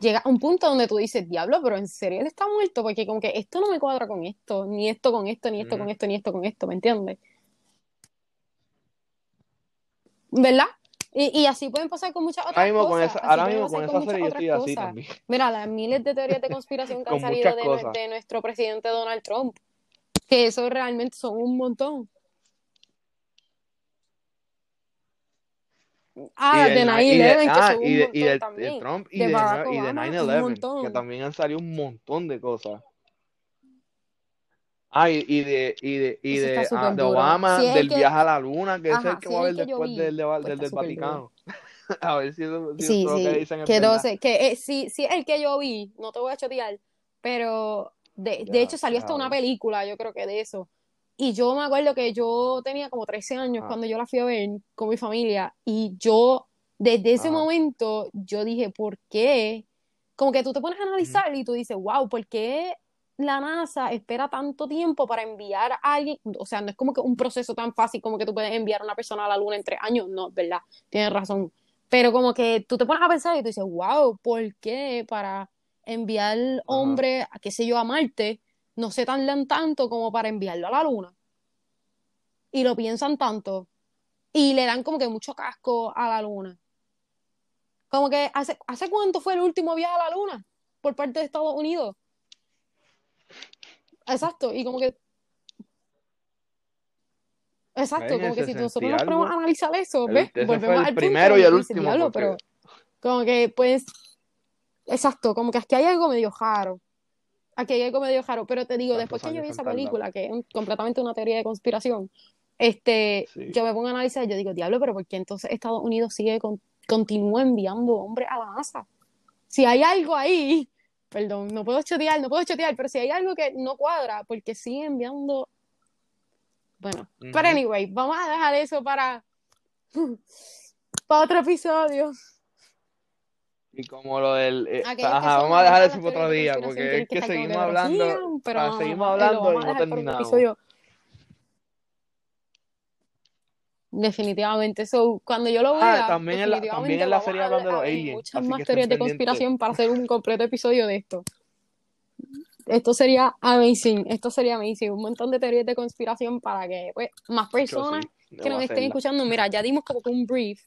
llega a un punto donde tú dices, diablo, pero en serio él está muerto, porque como que esto no me cuadra con esto, ni esto con esto, ni esto con esto, ni esto con esto, ¿me entiendes? ¿Verdad? Y, y así pueden pasar con muchas Ahora otras mismo con cosas, esa, así ahora mismo con con esa muchas serie yo estoy así cosas. también. Mira, las miles de teorías de [LAUGHS] conspiración que han Con salido de, de nuestro presidente Donald Trump, que eso realmente son un montón. Ah, de del, ni- y de, 9-11, que ah, son y un de, y montón de, de también. Trump y De de, nue- y de Obama, un 9/11, que montón. también han salido un montón de cosas. Ah, y, y de, y de, y Eso de, ah, de. Obama, Si del que, viaje a la luna, que ese es el ajá, que si va a haber después vi, del, de- pues del, del. Vaticano. [LAUGHS] A ver si, eso, si Sí, todo lo que sí, dicen que no sé, que eh, sí, sí es el que yo vi, no te voy a chotear, pero de, de Ya, hecho salió hasta ya una ver. película, yo creo que de eso. Y yo me acuerdo que yo tenía como 13 años Ajá, cuando yo la fui a ver con mi familia y yo, desde ese ajá. momento, yo dije, ¿por qué? Como que tú te pones a analizar y tú dices, wow, ¿por qué la NASA espera tanto tiempo para enviar a alguien? O sea, no es como que un proceso tan fácil como que tú puedes enviar a una persona a la Luna en tres años, no, ¿verdad? Tienes razón. Pero como que tú te pones a pensar y tú dices, wow, ¿por qué para enviar Ajá. hombre, qué sé yo, a Marte, no se tardan tanto como para enviarlo a la Luna? Y lo piensan tanto y le dan como que mucho casco a la Luna. Como que, ¿hace, ¿hace cuánto fue el último viaje a la Luna por parte de Estados Unidos? Exacto, y como que, exacto, el como que si 60 nosotros nos ponemos a analizar eso, El, ¿ves? Volvemos el al punto primero y el dices, último, diablo, porque pero como que, pues, exacto, como que aquí hay algo medio raro. Aquí hay algo medio raro, pero te digo, después que yo vi esa película, que es un- completamente una teoría de conspiración, este, Sí. yo me pongo a analizar y yo digo, diablo, pero ¿por qué entonces Estados Unidos sigue con, continúa enviando hombres a la NASA? Si hay algo ahí, perdón, no puedo chotear, no puedo chotear, pero si hay algo que no cuadra, porque sigue enviando, bueno, pero anyway, vamos a dejar eso para, [LAUGHS] para otro episodio. Y como lo del... eh, ajá, vamos a dejar eso para otro día, porque es que seguimos hablando, pero ah, seguimos hablando y a no terminamos. episodio Definitivamente. So, cuando yo lo Ah, vea, también en la, también en la serie a, hablan de los aliens, muchas así más teorías de conspiración para hacer un completo episodio de esto. Esto sería amazing, esto sería amazing. Un montón de teorías de conspiración para que pues, más personas sí, que nos estén escuchando, mira, ya dimos como que un brief.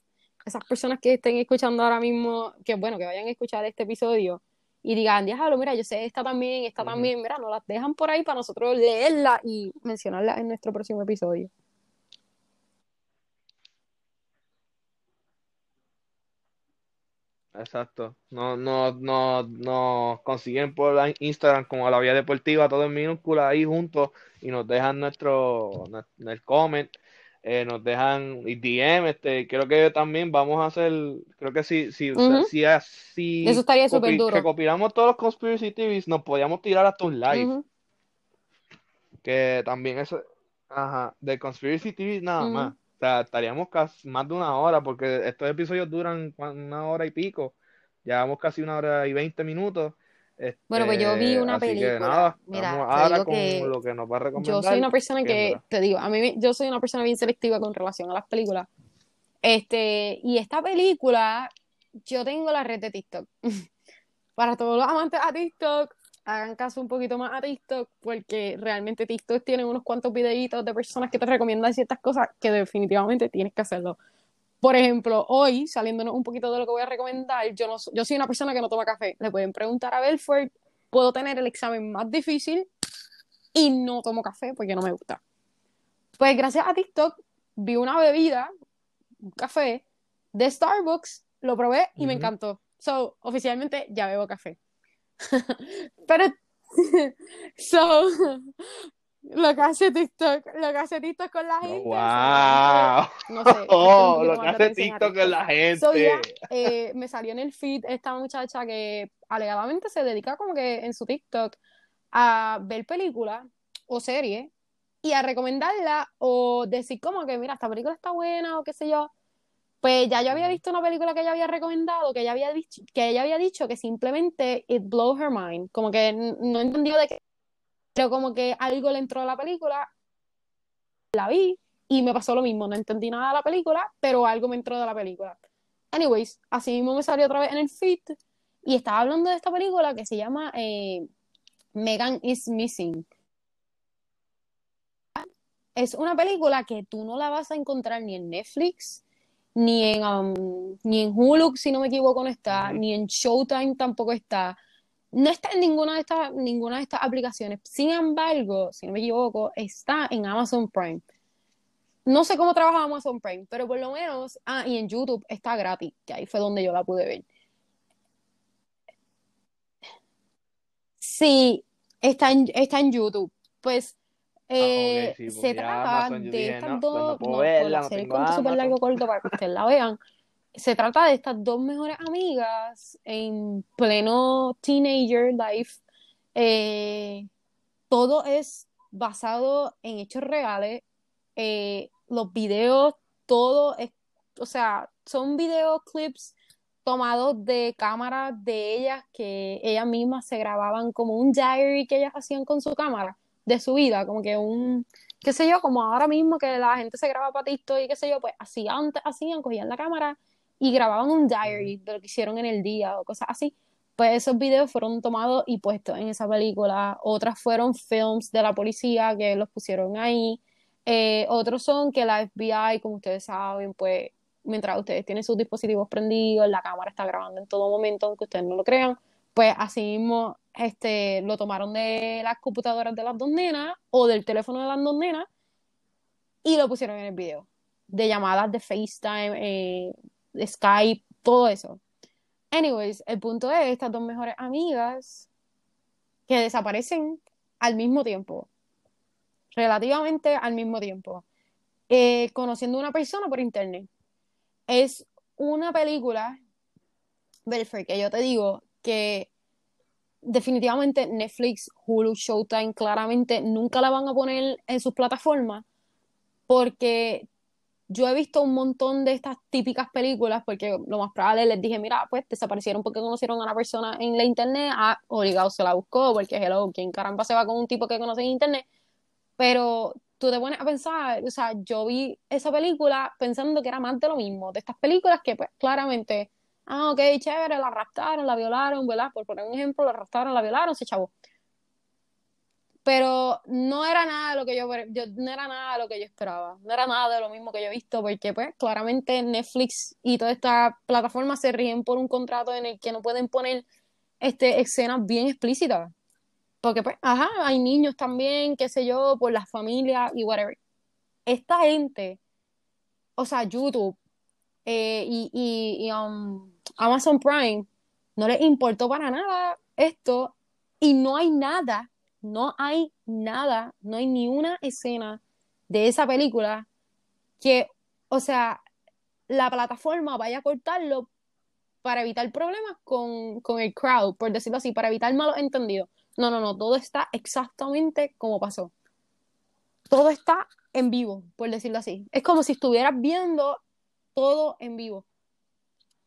Esas personas que estén escuchando ahora mismo, que bueno, que vayan a escuchar este episodio y digan, déjalo, mira, yo sé esta también, esta también, mira, nos las dejan por ahí para nosotros leerla y mencionarla en nuestro próximo episodio. Exacto. No, no, no, nos consiguen por Instagram como la vía deportiva, todo en minúscula ahí juntos y nos dejan nuestro, en el comment, eh, nos dejan y DM, este, creo que también vamos a hacer, creo que si, si, o sea, Ujú. si, Eso si estaría súper copi- duro. recopilamos todos los conspiracy TVs, nos podíamos tirar hasta un live, que también eso, ajá, de conspiracy TV nada más. O sea, estaríamos casi más de una hora, porque estos episodios duran una hora y pico. Llevamos casi una hora y veinte minutos. Bueno, pues yo vi Este, una así que película. nada, Mira, ahora con que lo que nos va a yo soy recomendar una persona que, te digo, a mí yo soy una persona bien selectiva con relación a las películas. Este, y esta película, yo tengo la red de TikTok. [LAUGHS] Para todos los amantes a TikTok, hagan caso un poquito más a TikTok, porque realmente TikTok tiene unos cuantos videitos de personas que te recomiendan ciertas cosas que definitivamente tienes que hacerlo. Por ejemplo, hoy, saliéndonos un poquito de lo que voy a recomendar, yo, no, yo soy una persona que no toma café. Le pueden preguntar a Belfort, puedo tener el examen más difícil y no tomo café porque no me gusta. Pues gracias a TikTok vi una bebida, un café de Starbucks, lo probé y me Ujú. encantó. So, oficialmente ya bebo café. Pero, [LAUGHS] so, lo que hace TikTok, lo que hace TikTok con la gente, wow. solamente, no sé, [LAUGHS] Oh, lo que hace TikTok en la gente. So, eh, me salió en el feed esta muchacha que alegadamente se dedica como que en su TikTok a ver películas o series y a recomendarla o decir como que, mira, esta película está buena o qué sé yo. Pues ya yo había visto una película que ella había recomendado, que ella había dicho, que ella había dicho que simplemente it blew her mind, como que no entendió de qué, pero como que algo le entró a la película, la vi y me pasó lo mismo, no entendí nada de la película, pero algo me entró de la película. Anyways, así mismo me salió otra vez en el feed Y estaba hablando de esta película que se llama eh, Megan is Missing. Es una película que tú no la vas a encontrar ni en Netflix, ni en, um, ni en Hulu, si no me equivoco, no está, ni en Showtime tampoco está. No está en ninguna de estas, ninguna de estas aplicaciones. Sin embargo, si no me equivoco, está en Amazon Prime. No sé cómo trabaja Amazon Prime, pero por lo menos, ah, y en YouTube está gratis, que ahí fue donde yo la pude ver. Sí, está en, está en YouTube. Pues eh, Ah, sí, se trata Amazon de dije, estas no, pues no dos, no, verla, hacer el cuento súper largo corto para que ustedes la vean, se trata de estas dos mejores amigas en pleno teenager life. Eh, todo es basado en hechos reales. Eh, los videos, todo es, o sea, son videoclips tomados de cámaras de ellas que ellas mismas se grababan como un diary que ellas hacían con su cámara de su vida, como que un, qué sé yo, como ahora mismo que la gente se graba para TikTok y qué sé yo, pues así antes hacían, cogían la cámara y grababan un diary de lo que hicieron en el día o cosas así. Pues esos videos fueron tomados y puestos en esa película. Otras fueron films de la policía que los pusieron ahí. Eh, otros son que la FBI, como ustedes saben, pues mientras ustedes tienen sus dispositivos prendidos, la cámara está grabando en todo momento, aunque ustedes no lo crean, pues así mismo este, lo tomaron de las computadoras de las dos nenas o del teléfono de las dos nenas y lo pusieron en el video. De llamadas de FaceTime, eh, Skype, todo eso. Anyways, el punto es estas dos mejores amigas que desaparecen al mismo tiempo, relativamente al mismo tiempo, eh, conociendo a una persona por internet. Es una película, Belfry, que yo te digo que definitivamente Netflix, Hulu, Showtime, claramente nunca la van a poner en sus plataformas porque yo he visto un montón de estas típicas películas porque lo más probable les dije, mira, pues desaparecieron porque conocieron a una persona en la internet, ah, obligado se la buscó porque hello, ¿quién caramba se va con un tipo que conoce en internet? Pero tú te pones a pensar, o sea, yo vi esa película pensando que era más de lo mismo, de estas películas que pues claramente, ah, ok, chévere, la raptaron, la violaron, ¿verdad? Por poner un ejemplo, la raptaron, la violaron, se chavó. Pero no era nada de lo que yo, yo, no era nada lo que yo esperaba, no era nada de lo mismo que yo he visto, porque pues claramente Netflix y todas estas plataformas se rigen por un contrato en el que no pueden poner este, escenas bien explícitas. Porque, pues, ajá, hay niños también, qué sé yo, por las familias y whatever. Esta gente, o sea, YouTube eh, y, y, y um, Amazon Prime, no les importó para nada esto y no hay nada, no hay nada, no hay ni una escena de esa película que, o sea, la plataforma vaya a cortarlo para evitar problemas con, con el crowd, por decirlo así, para evitar malos entendidos. No, no, no, todo está exactamente como pasó. Todo está en vivo, por decirlo así. Es como si estuvieras viendo todo en vivo.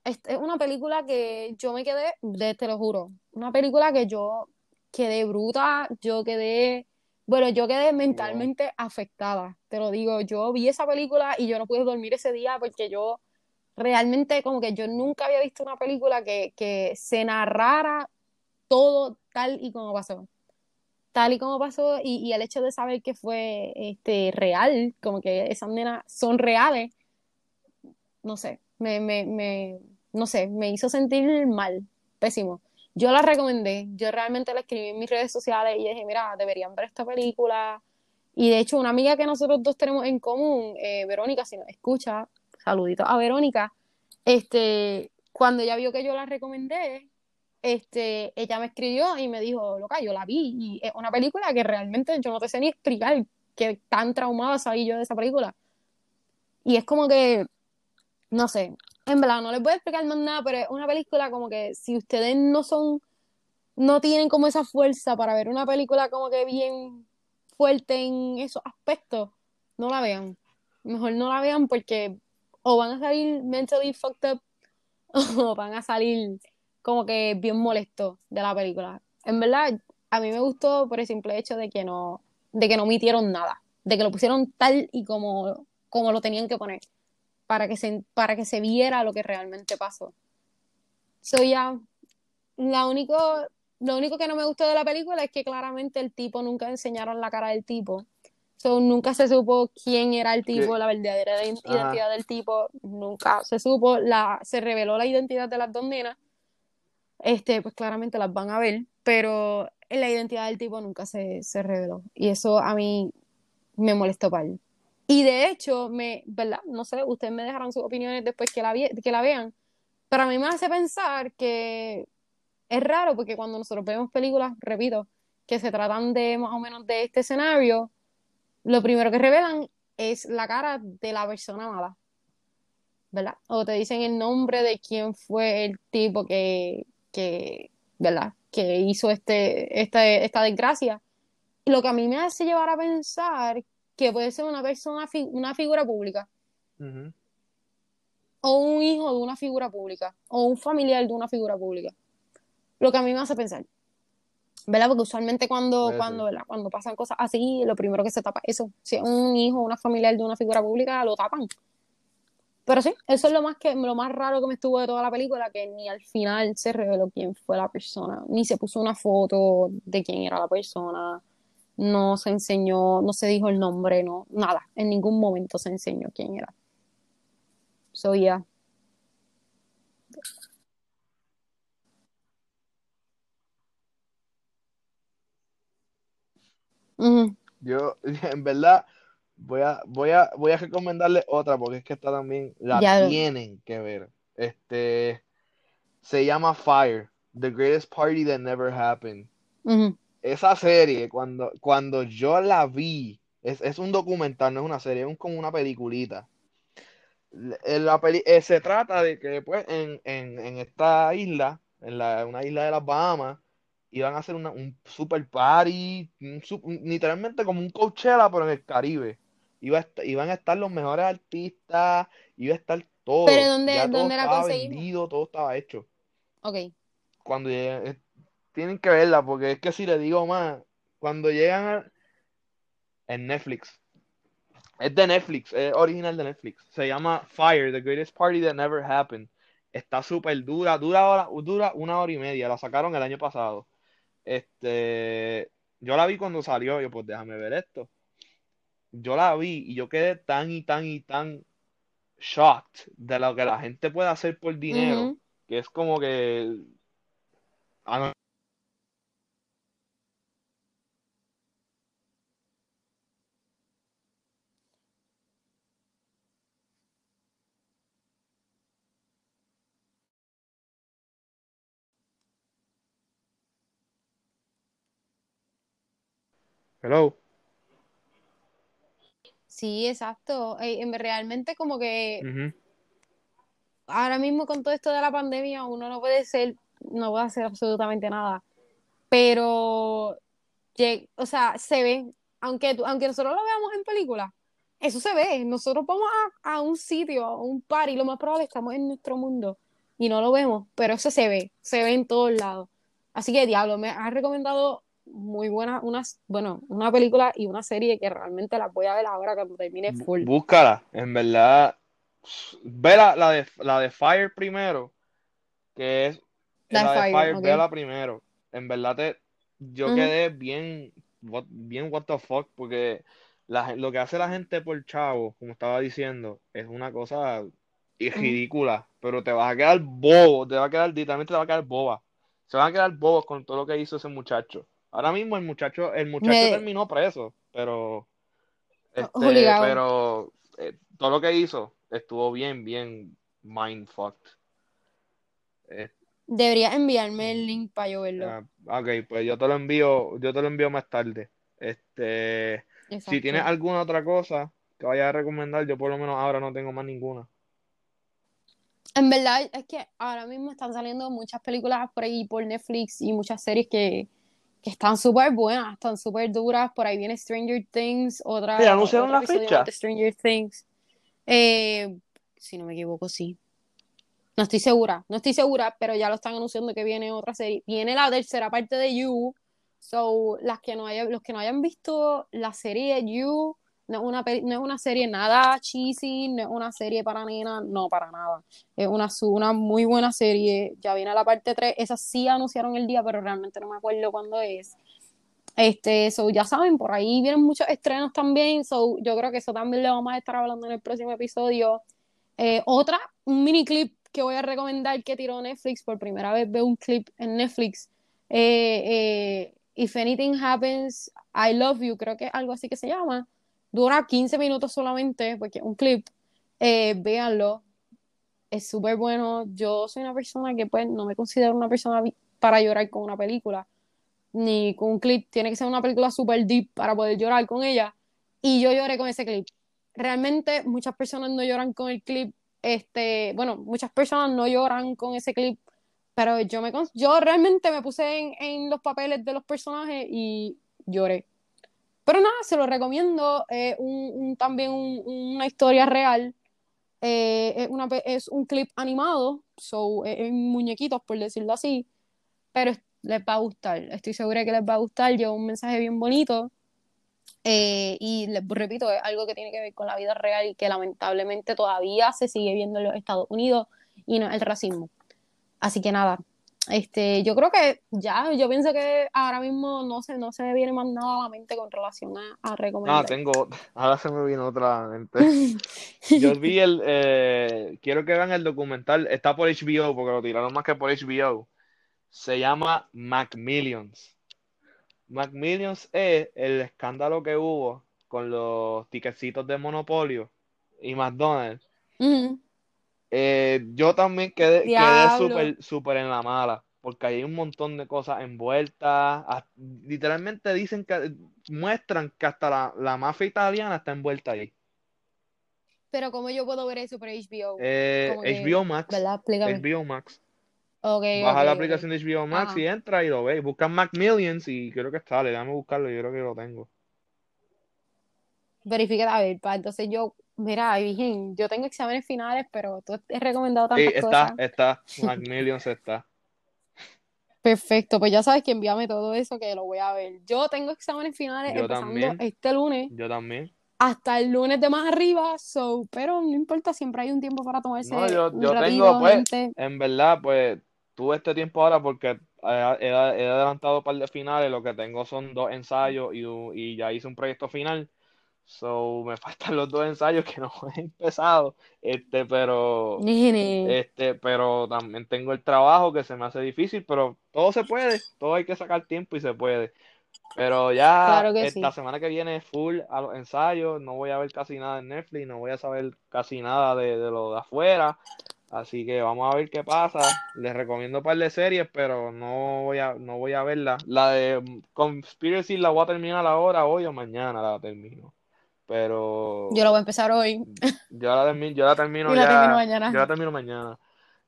Es, es una película que yo me quedé, de, te lo juro, una película que yo quedé bruta, yo quedé, bueno, yo quedé mentalmente wow. afectada, te lo digo, yo vi esa película y yo no pude dormir ese día porque yo realmente como que yo nunca había visto una película que, que se narrara todo tal y como pasó. Tal y como pasó, y, y, el hecho de saber que fue este, real, como que esas nenas son reales, no sé, me, me, me, no sé, me hizo sentir mal, pésimo. Yo la recomendé, yo realmente la escribí en mis redes sociales y dije, mira, deberían ver esta película. Y de hecho, una amiga que nosotros dos tenemos en común, eh, Verónica, si nos escucha, saludito a Verónica, este, cuando ella vio que yo la recomendé, este, ella me escribió y me dijo, loca, yo la vi y es una película que realmente yo no te sé ni explicar que tan traumada salí yo de esa película. Y es como que, no sé, en verdad no les voy a explicar más nada, pero es una película como que si ustedes no son, no tienen como esa fuerza para ver una película como que bien fuerte en esos aspectos, no la vean. Mejor no la vean porque o van a salir mentally fucked up [LAUGHS] o van a salir como que bien molesto de la película. En verdad, a mí me gustó por el simple hecho de que no, de que no omitieron nada, de que lo pusieron tal y como, como lo tenían que poner, para que se, para que se viera lo que realmente pasó. So ya, la único, lo único que no me gustó de la película es que claramente el tipo nunca enseñaron la cara del tipo. So, nunca se supo quién era el tipo, ¿Qué? la verdadera Ajá. identidad del tipo, nunca se supo, la, se reveló la identidad de las dos nenas, este, pues claramente las van a ver, pero la identidad del tipo nunca se, se reveló, y eso a mí me molestó para él. Y de hecho, me, ¿verdad? No sé, ustedes me dejarán sus opiniones después que la, que la vean, pero a mí me hace pensar que es raro porque cuando nosotros vemos películas, repito, que se tratan de más o menos de este escenario, lo primero que revelan es la cara de la persona mala, ¿verdad? O te dicen el nombre de quién fue el tipo que, que ¿verdad? Que hizo este, esta, esta desgracia. Lo que a mí me hace llevar a pensar que puede ser una persona, una figura pública, o un hijo de una figura pública, o un familiar de una figura pública. Lo que a mí me hace pensar. ¿Verdad? Porque usualmente cuando, cuando. ¿verdad? Cuando pasan cosas así, lo primero que se tapa es eso. Si es un hijo o una familiar de una figura pública, lo tapan. Pero sí, eso es lo más que, lo más raro que me estuvo de toda la película, que ni al final se reveló quién fue la persona, ni se puso una foto de quién era la persona, no se enseñó, no se dijo el nombre, no, nada, en ningún momento se enseñó quién era. So, yeah. Yo, [LAUGHS] en verdad, voy a, voy a, voy a recomendarle otra porque es que esta también la Ya. tienen que ver. Este se llama Fire, The Greatest Party That Never Happened. Esa serie, cuando, cuando yo la vi, es, es un documental, no es una serie, es un- como una peliculita. La peli- eh, se trata de que pues en, en, en esta isla, en la, una isla de las Bahamas, iban a hacer una- un super party, un su- un- literalmente como un Coachella, pero en el Caribe. Iba a iban a estar los mejores artistas, iba a estar todo. Pero ¿dónde- Ya todo dónde la estaba vendido, todo estaba hecho. Ok. Cuando lleguen, eh, tienen que verla, porque es que si le digo más, cuando llegan a, en Netflix. Es de Netflix, es original de Netflix. Se llama Fire, The Greatest Party That Never Happened. Está súper dura, dura, hora- dura una hora y media. La sacaron el año pasado. Este, yo la vi cuando salió. Yo, pues déjame ver esto. Yo la vi y yo quedé tan y tan y tan shocked de lo que la gente puede hacer por dinero. Que es como que. Hello. Sí, exacto. Eh, realmente como que ahora mismo con todo esto de la pandemia uno no puede ser, no puede hacer absolutamente nada. Pero, o sea, se ve, aunque, aunque nosotros lo veamos en películas, eso se ve. Nosotros vamos a, a un sitio, a un party, lo más probable estamos en nuestro mundo y no lo vemos, pero eso se ve, se ve en todos lados. Así que, diablo, me has recomendado muy buena, unas, bueno, una película y una serie que realmente las voy a ver ahora cuando termine full. Búscala, en verdad. Ve la, la de, la de Fire primero, que es La de Fire, Fire, ok. véala primero. En verdad te, yo quedé bien, what, bien what the fuck, porque la, lo que hace la gente por chavo, como estaba diciendo, es una cosa ridícula, pero te vas a quedar bobo, te va a quedar, literalmente te va a quedar boba. Se van a quedar bobos con todo lo que hizo ese muchacho. Ahora mismo el muchacho, el muchacho Me- terminó preso, pero este, pero eh, todo lo que hizo estuvo bien, bien mindfucked. Eh, Deberías enviarme el link para yo verlo. ah, ok, pues yo te lo envío, yo te lo envío más tarde. Este, si tienes alguna otra cosa que vayas a recomendar, yo por lo menos ahora no tengo más ninguna. En verdad es que ahora mismo están saliendo muchas películas por ahí por Netflix y muchas series que, que están súper buenas, están súper duras. Por ahí viene Stranger Things, otra, Sí, ¿anunciaron la fecha? de Stranger Things. Eh, si no me equivoco, sí. No estoy segura, no estoy segura, pero ya lo están anunciando que viene otra serie. Viene la tercera parte de You. So, las que no hayan, los que no hayan visto la serie de You, no es una, no es una serie nada cheesy, no es una serie para nena, no, para nada. Es una, una muy buena serie. Ya viene la parte 3, esa sí anunciaron el día, pero realmente no me acuerdo cuándo es. Este, so, ya saben, por ahí vienen muchos estrenos también, so, yo creo que eso también le vamos a estar hablando en el próximo episodio. Eh, otra, un mini clip que voy a recomendar que tiró Netflix, por primera vez veo un clip en Netflix. Eh, eh, If Anything Happens, I Love You, creo que algo así que se llama. Dura 15 minutos solamente, porque un clip. véanlo, es súper bueno. Yo soy una persona que pues no me considero una persona para llorar con una película ni con un clip, tiene que ser una película super deep para poder llorar con ella. Y yo lloré con ese clip. Realmente muchas personas no lloran con el clip, este, bueno, muchas personas no lloran con ese clip, pero yo, me, yo realmente me puse en, en los papeles de los personajes y lloré. Pero nada, se lo recomiendo, eh, un, también una historia real. Eh, es, una, es un clip animado, so, en muñequitos, por decirlo así, pero les va a gustar. Estoy segura que les va a gustar. Lleva un mensaje bien bonito. Eh, y les repito, es algo que tiene que ver con la vida real y que lamentablemente todavía se sigue viendo en los Estados Unidos y no el racismo. Así que nada, este, yo creo que ya, yo pienso que ahora mismo no se, no se me viene más nada a la mente con relación a, a recomendar. Ah, tengo, [LAUGHS] ahora se me vino otra mente. [LAUGHS] yo vi el, eh, quiero que vean el documental, está por HBO, porque lo tiraron más que por HBO se llama Macmillions. Macmillions es el escándalo que hubo con los tiquecitos de Monopolio y McDonald's. Eh, yo también quedé, quedé súper en la mala, porque hay un montón de cosas envueltas. literalmente dicen que muestran que hasta la, la, mafia italiana está envuelta ahí. Pero ¿cómo yo puedo ver eso por HBO? Eh, HBO Max. HBO Max. Baja la aplicación de HBO Max y entra y lo ves. Busca Macmillions y creo que está. Le dame buscarlo, yo creo que lo tengo. Verifica, a ver, pa, entonces yo, mira, bien, yo tengo exámenes finales, pero tú has recomendado tantas sí, está, está, [LAUGHS] Macmillions está. Perfecto, pues ya sabes que envíame todo eso que lo voy a ver. Yo tengo exámenes finales empezando este lunes. Yo también. Hasta el lunes de más arriba, so, pero no importa, siempre hay un tiempo para tomarse no, yo, yo tengo, pues, en verdad, pues, tuve este tiempo ahora porque he, adelantado un par de finales, lo que tengo son dos ensayos y, ya hice un proyecto final. So, me [LAUGHS] faltan los dos ensayos que no he empezado, este, pero, este, pero también tengo el trabajo que se me hace difícil, pero todo se puede, todo hay que sacar tiempo y se puede. Pero ya esta semana que viene full a los ensayos, no voy a ver casi nada en Netflix, no voy a saber casi nada de, de lo de afuera. Así que vamos a ver qué pasa. Les recomiendo un par de series, pero no voy a, no voy a verla. La de Conspiracy la voy a terminar ahora, hoy o mañana la termino. Pero. Yo la voy a empezar hoy. Yo la, termino, [LAUGHS] yo la termino ya. termino mañana. Yo la termino mañana.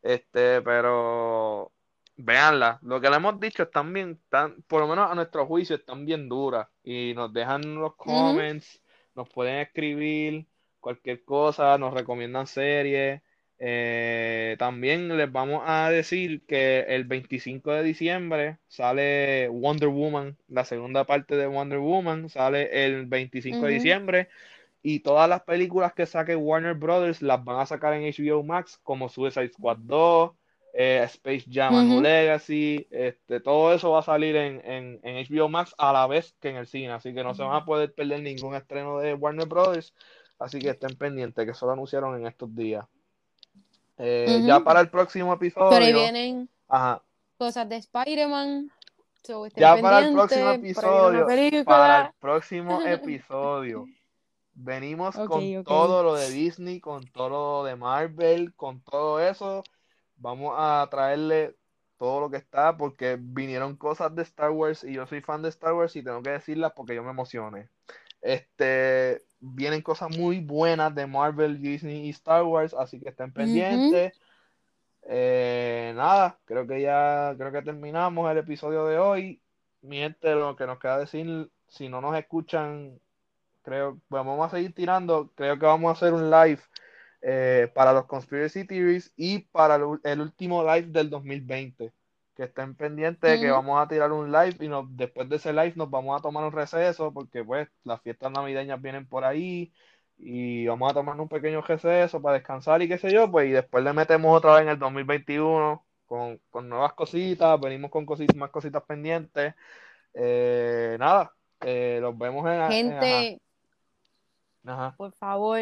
Este, pero. Veanla. Lo que le hemos dicho están bien, están, por lo menos a nuestro juicio, están bien duras. Y nos dejan los comments, nos pueden escribir cualquier cosa, nos recomiendan series. Eh, también les vamos a decir que el 25 de diciembre sale Wonder Woman, la segunda parte de Wonder Woman sale el 25 de diciembre. Y todas las películas que saque Warner Brothers las van a sacar en HBO Max como Suicide Squad 2, eh, Space Jam Legacy, este, todo eso va a salir en, en, en, HBO Max a la vez que en el cine, así que no se van a poder perder ningún estreno de Warner Brothers, así que estén pendientes que eso lo anunciaron en estos días. Eh, ya para el próximo episodio. Pero ahí vienen cosas de Spider-Man. ya para el próximo episodio. Para el próximo [LAUGHS] episodio. Venimos con todo lo de Disney, con todo lo de Marvel, con todo eso. Vamos a traerle todo lo que está porque vinieron cosas de Star Wars y yo soy fan de Star Wars y tengo que decirlas porque yo me emocioné. Este, vienen cosas muy buenas de Marvel, Disney y Star Wars, así que estén pendientes. Eh, nada, creo que ya creo que terminamos el episodio de hoy. Miente lo que nos queda decir, si no nos escuchan, creo, vamos a seguir tirando, creo que vamos a hacer un live eh, para los Conspiracy Theories y para el, último live del 2020. Que estén pendientes, que Ujú. vamos a tirar un live y nos, después de ese live nos vamos a tomar un receso porque pues las fiestas navideñas vienen por ahí y vamos a tomar un pequeño receso para descansar y qué sé yo, pues y después le metemos otra vez en el 2021 con, con nuevas cositas, venimos con cositas, más cositas pendientes. Eh, nada, eh, los vemos en, en- ajá, Gente, ajá. por favor,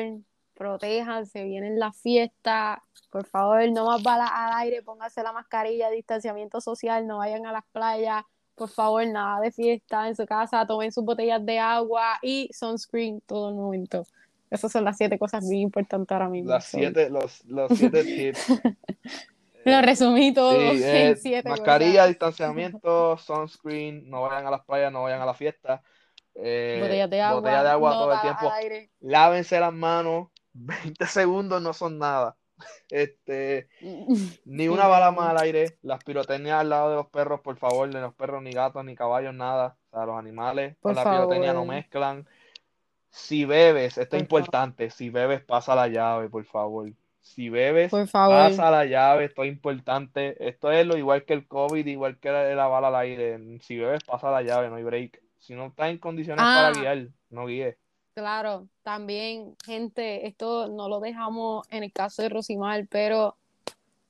protéjanse, vienen las fiestas, por favor, no más balas al aire, pónganse la mascarilla, distanciamiento social, no vayan a las playas, por favor, nada de fiesta en su casa, tomen sus botellas de agua y sunscreen todo el momento. Esas son las siete cosas bien importantes ahora mismo. Las siete, los, los siete [LAUGHS] tips. Lo Eh, resumí todo Sí, en eh, siete mascarilla, cosas. distanciamiento, sunscreen, no vayan a las playas, no vayan a la fiesta. Eh, Botellas de agua, botella de agua no todo el tiempo. Lávense las manos, 20 segundos no son nada. Este, [LAUGHS] ni una bala más al aire, las pirotecnias al lado de los perros, por favor, de los perros, ni gatos, ni caballos, nada. O sea, los animales Por con la pirotecnia no mezclan. Si bebes, esto es favor. importante, si bebes, pasa la llave, por favor. Si bebes, Por favor. pasa la llave, esto es importante. Esto es lo igual que el COVID, igual que la, la bala al aire. Si bebes, pasa la llave, no hay break. Si no estás en condiciones para Ah, guiar, no guíes. Claro, también, gente, esto no lo dejamos en el caso de Rosimar, pero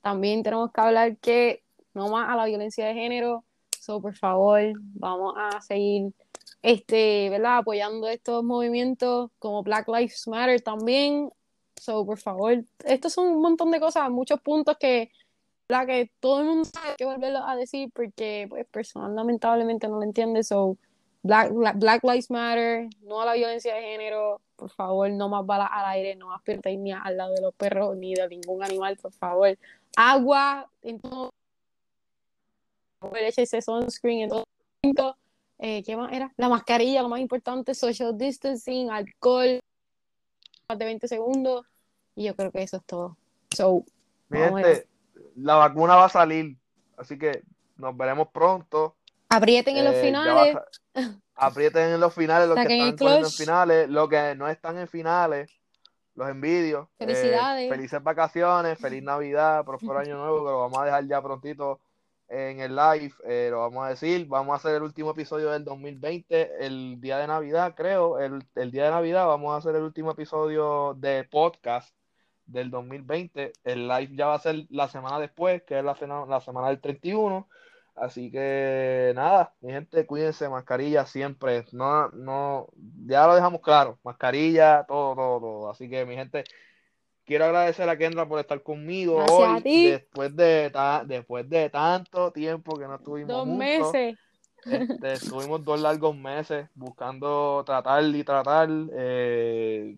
también tenemos que hablar que no más a la violencia de género. So, por favor, vamos a seguir este, ¿verdad? apoyando estos movimientos como Black Lives Matter también. So, por favor, estos son un montón de cosas, muchos puntos que, ¿verdad? que todo el mundo sabe que volverlo a decir porque pues personal lamentablemente no lo entiende. So, Black, Black, Lives Matter, no a la violencia de género, por favor, no más balas al aire, no más pirotecnia al lado de los perros ni de ningún animal, por favor. Agua en todo, ese sunscreen en todo. Eh, ¿Qué más era? La mascarilla, lo más importante, social distancing, alcohol, más de 20 segundos. Y yo creo que eso es todo. So, la vacuna va a salir, así que nos veremos pronto. Aprieten en los Eh, finales. [LAUGHS] aprieten en los finales los que están en finales, los que no están en finales, los envidio. Eh, Felicidades. felices vacaciones, feliz Navidad, próspero año nuevo, que lo vamos a dejar ya prontito en el live, eh, lo vamos a decir, vamos a hacer el último episodio del 2020, el día de Navidad, creo, el, el día de Navidad vamos a hacer el último episodio de podcast del 2020, el live ya va a ser la semana después, que es la, la semana del 31, así que nada, mi gente, cuídense, mascarilla siempre, no, no, ya lo dejamos claro, mascarilla, todo, todo, todo, así que mi gente, quiero agradecer a Kendra por estar conmigo Gracias a hoy, ti. después de, ta- después de tanto tiempo que no estuvimos Dos juntos. meses. Este, estuvimos dos largos meses buscando tratar y tratar. eh,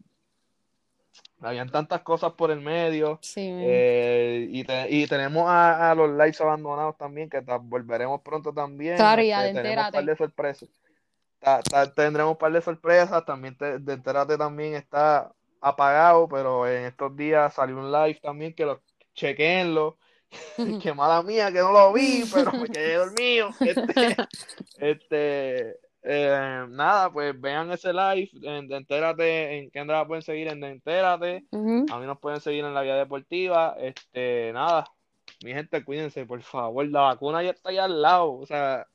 habían tantas cosas por el medio. Sí, eh, y, te- y tenemos a, a los lives abandonados también, que volveremos pronto también. Claro, ya este, de tenemos un par de sorpresas. Ta- ta- tendremos un par de sorpresas. También te, de Entérate también está apagado, pero en estos días salió un live también que lo chequenlo. [LAUGHS] Qué mala mía que no lo vi, pero [LAUGHS] me quedé dormido. [LAUGHS] Este, este, eh, nada, pues vean ese live en de Entérate, en Kendra la pueden seguir en de Entérate, a mí nos pueden seguir en la Vía Deportiva, este, nada, mi gente, cuídense, por favor, la vacuna ya está ahí al lado, o sea,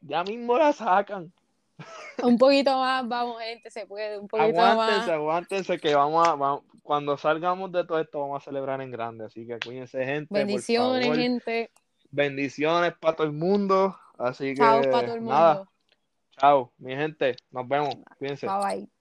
ya mismo la sacan, [LAUGHS] Un poquito más, vamos, gente, se puede, un poquito aguántense, más. aguántense que vamos a, vamos- cuando salgamos de todo esto vamos a celebrar en grande, así que cuídense, gente, por Bendiciones, favor, gente. bendiciones para todo el mundo, así Chao que, para todo el nada. Chao, mi gente, nos vemos, cuídense. Bye bye.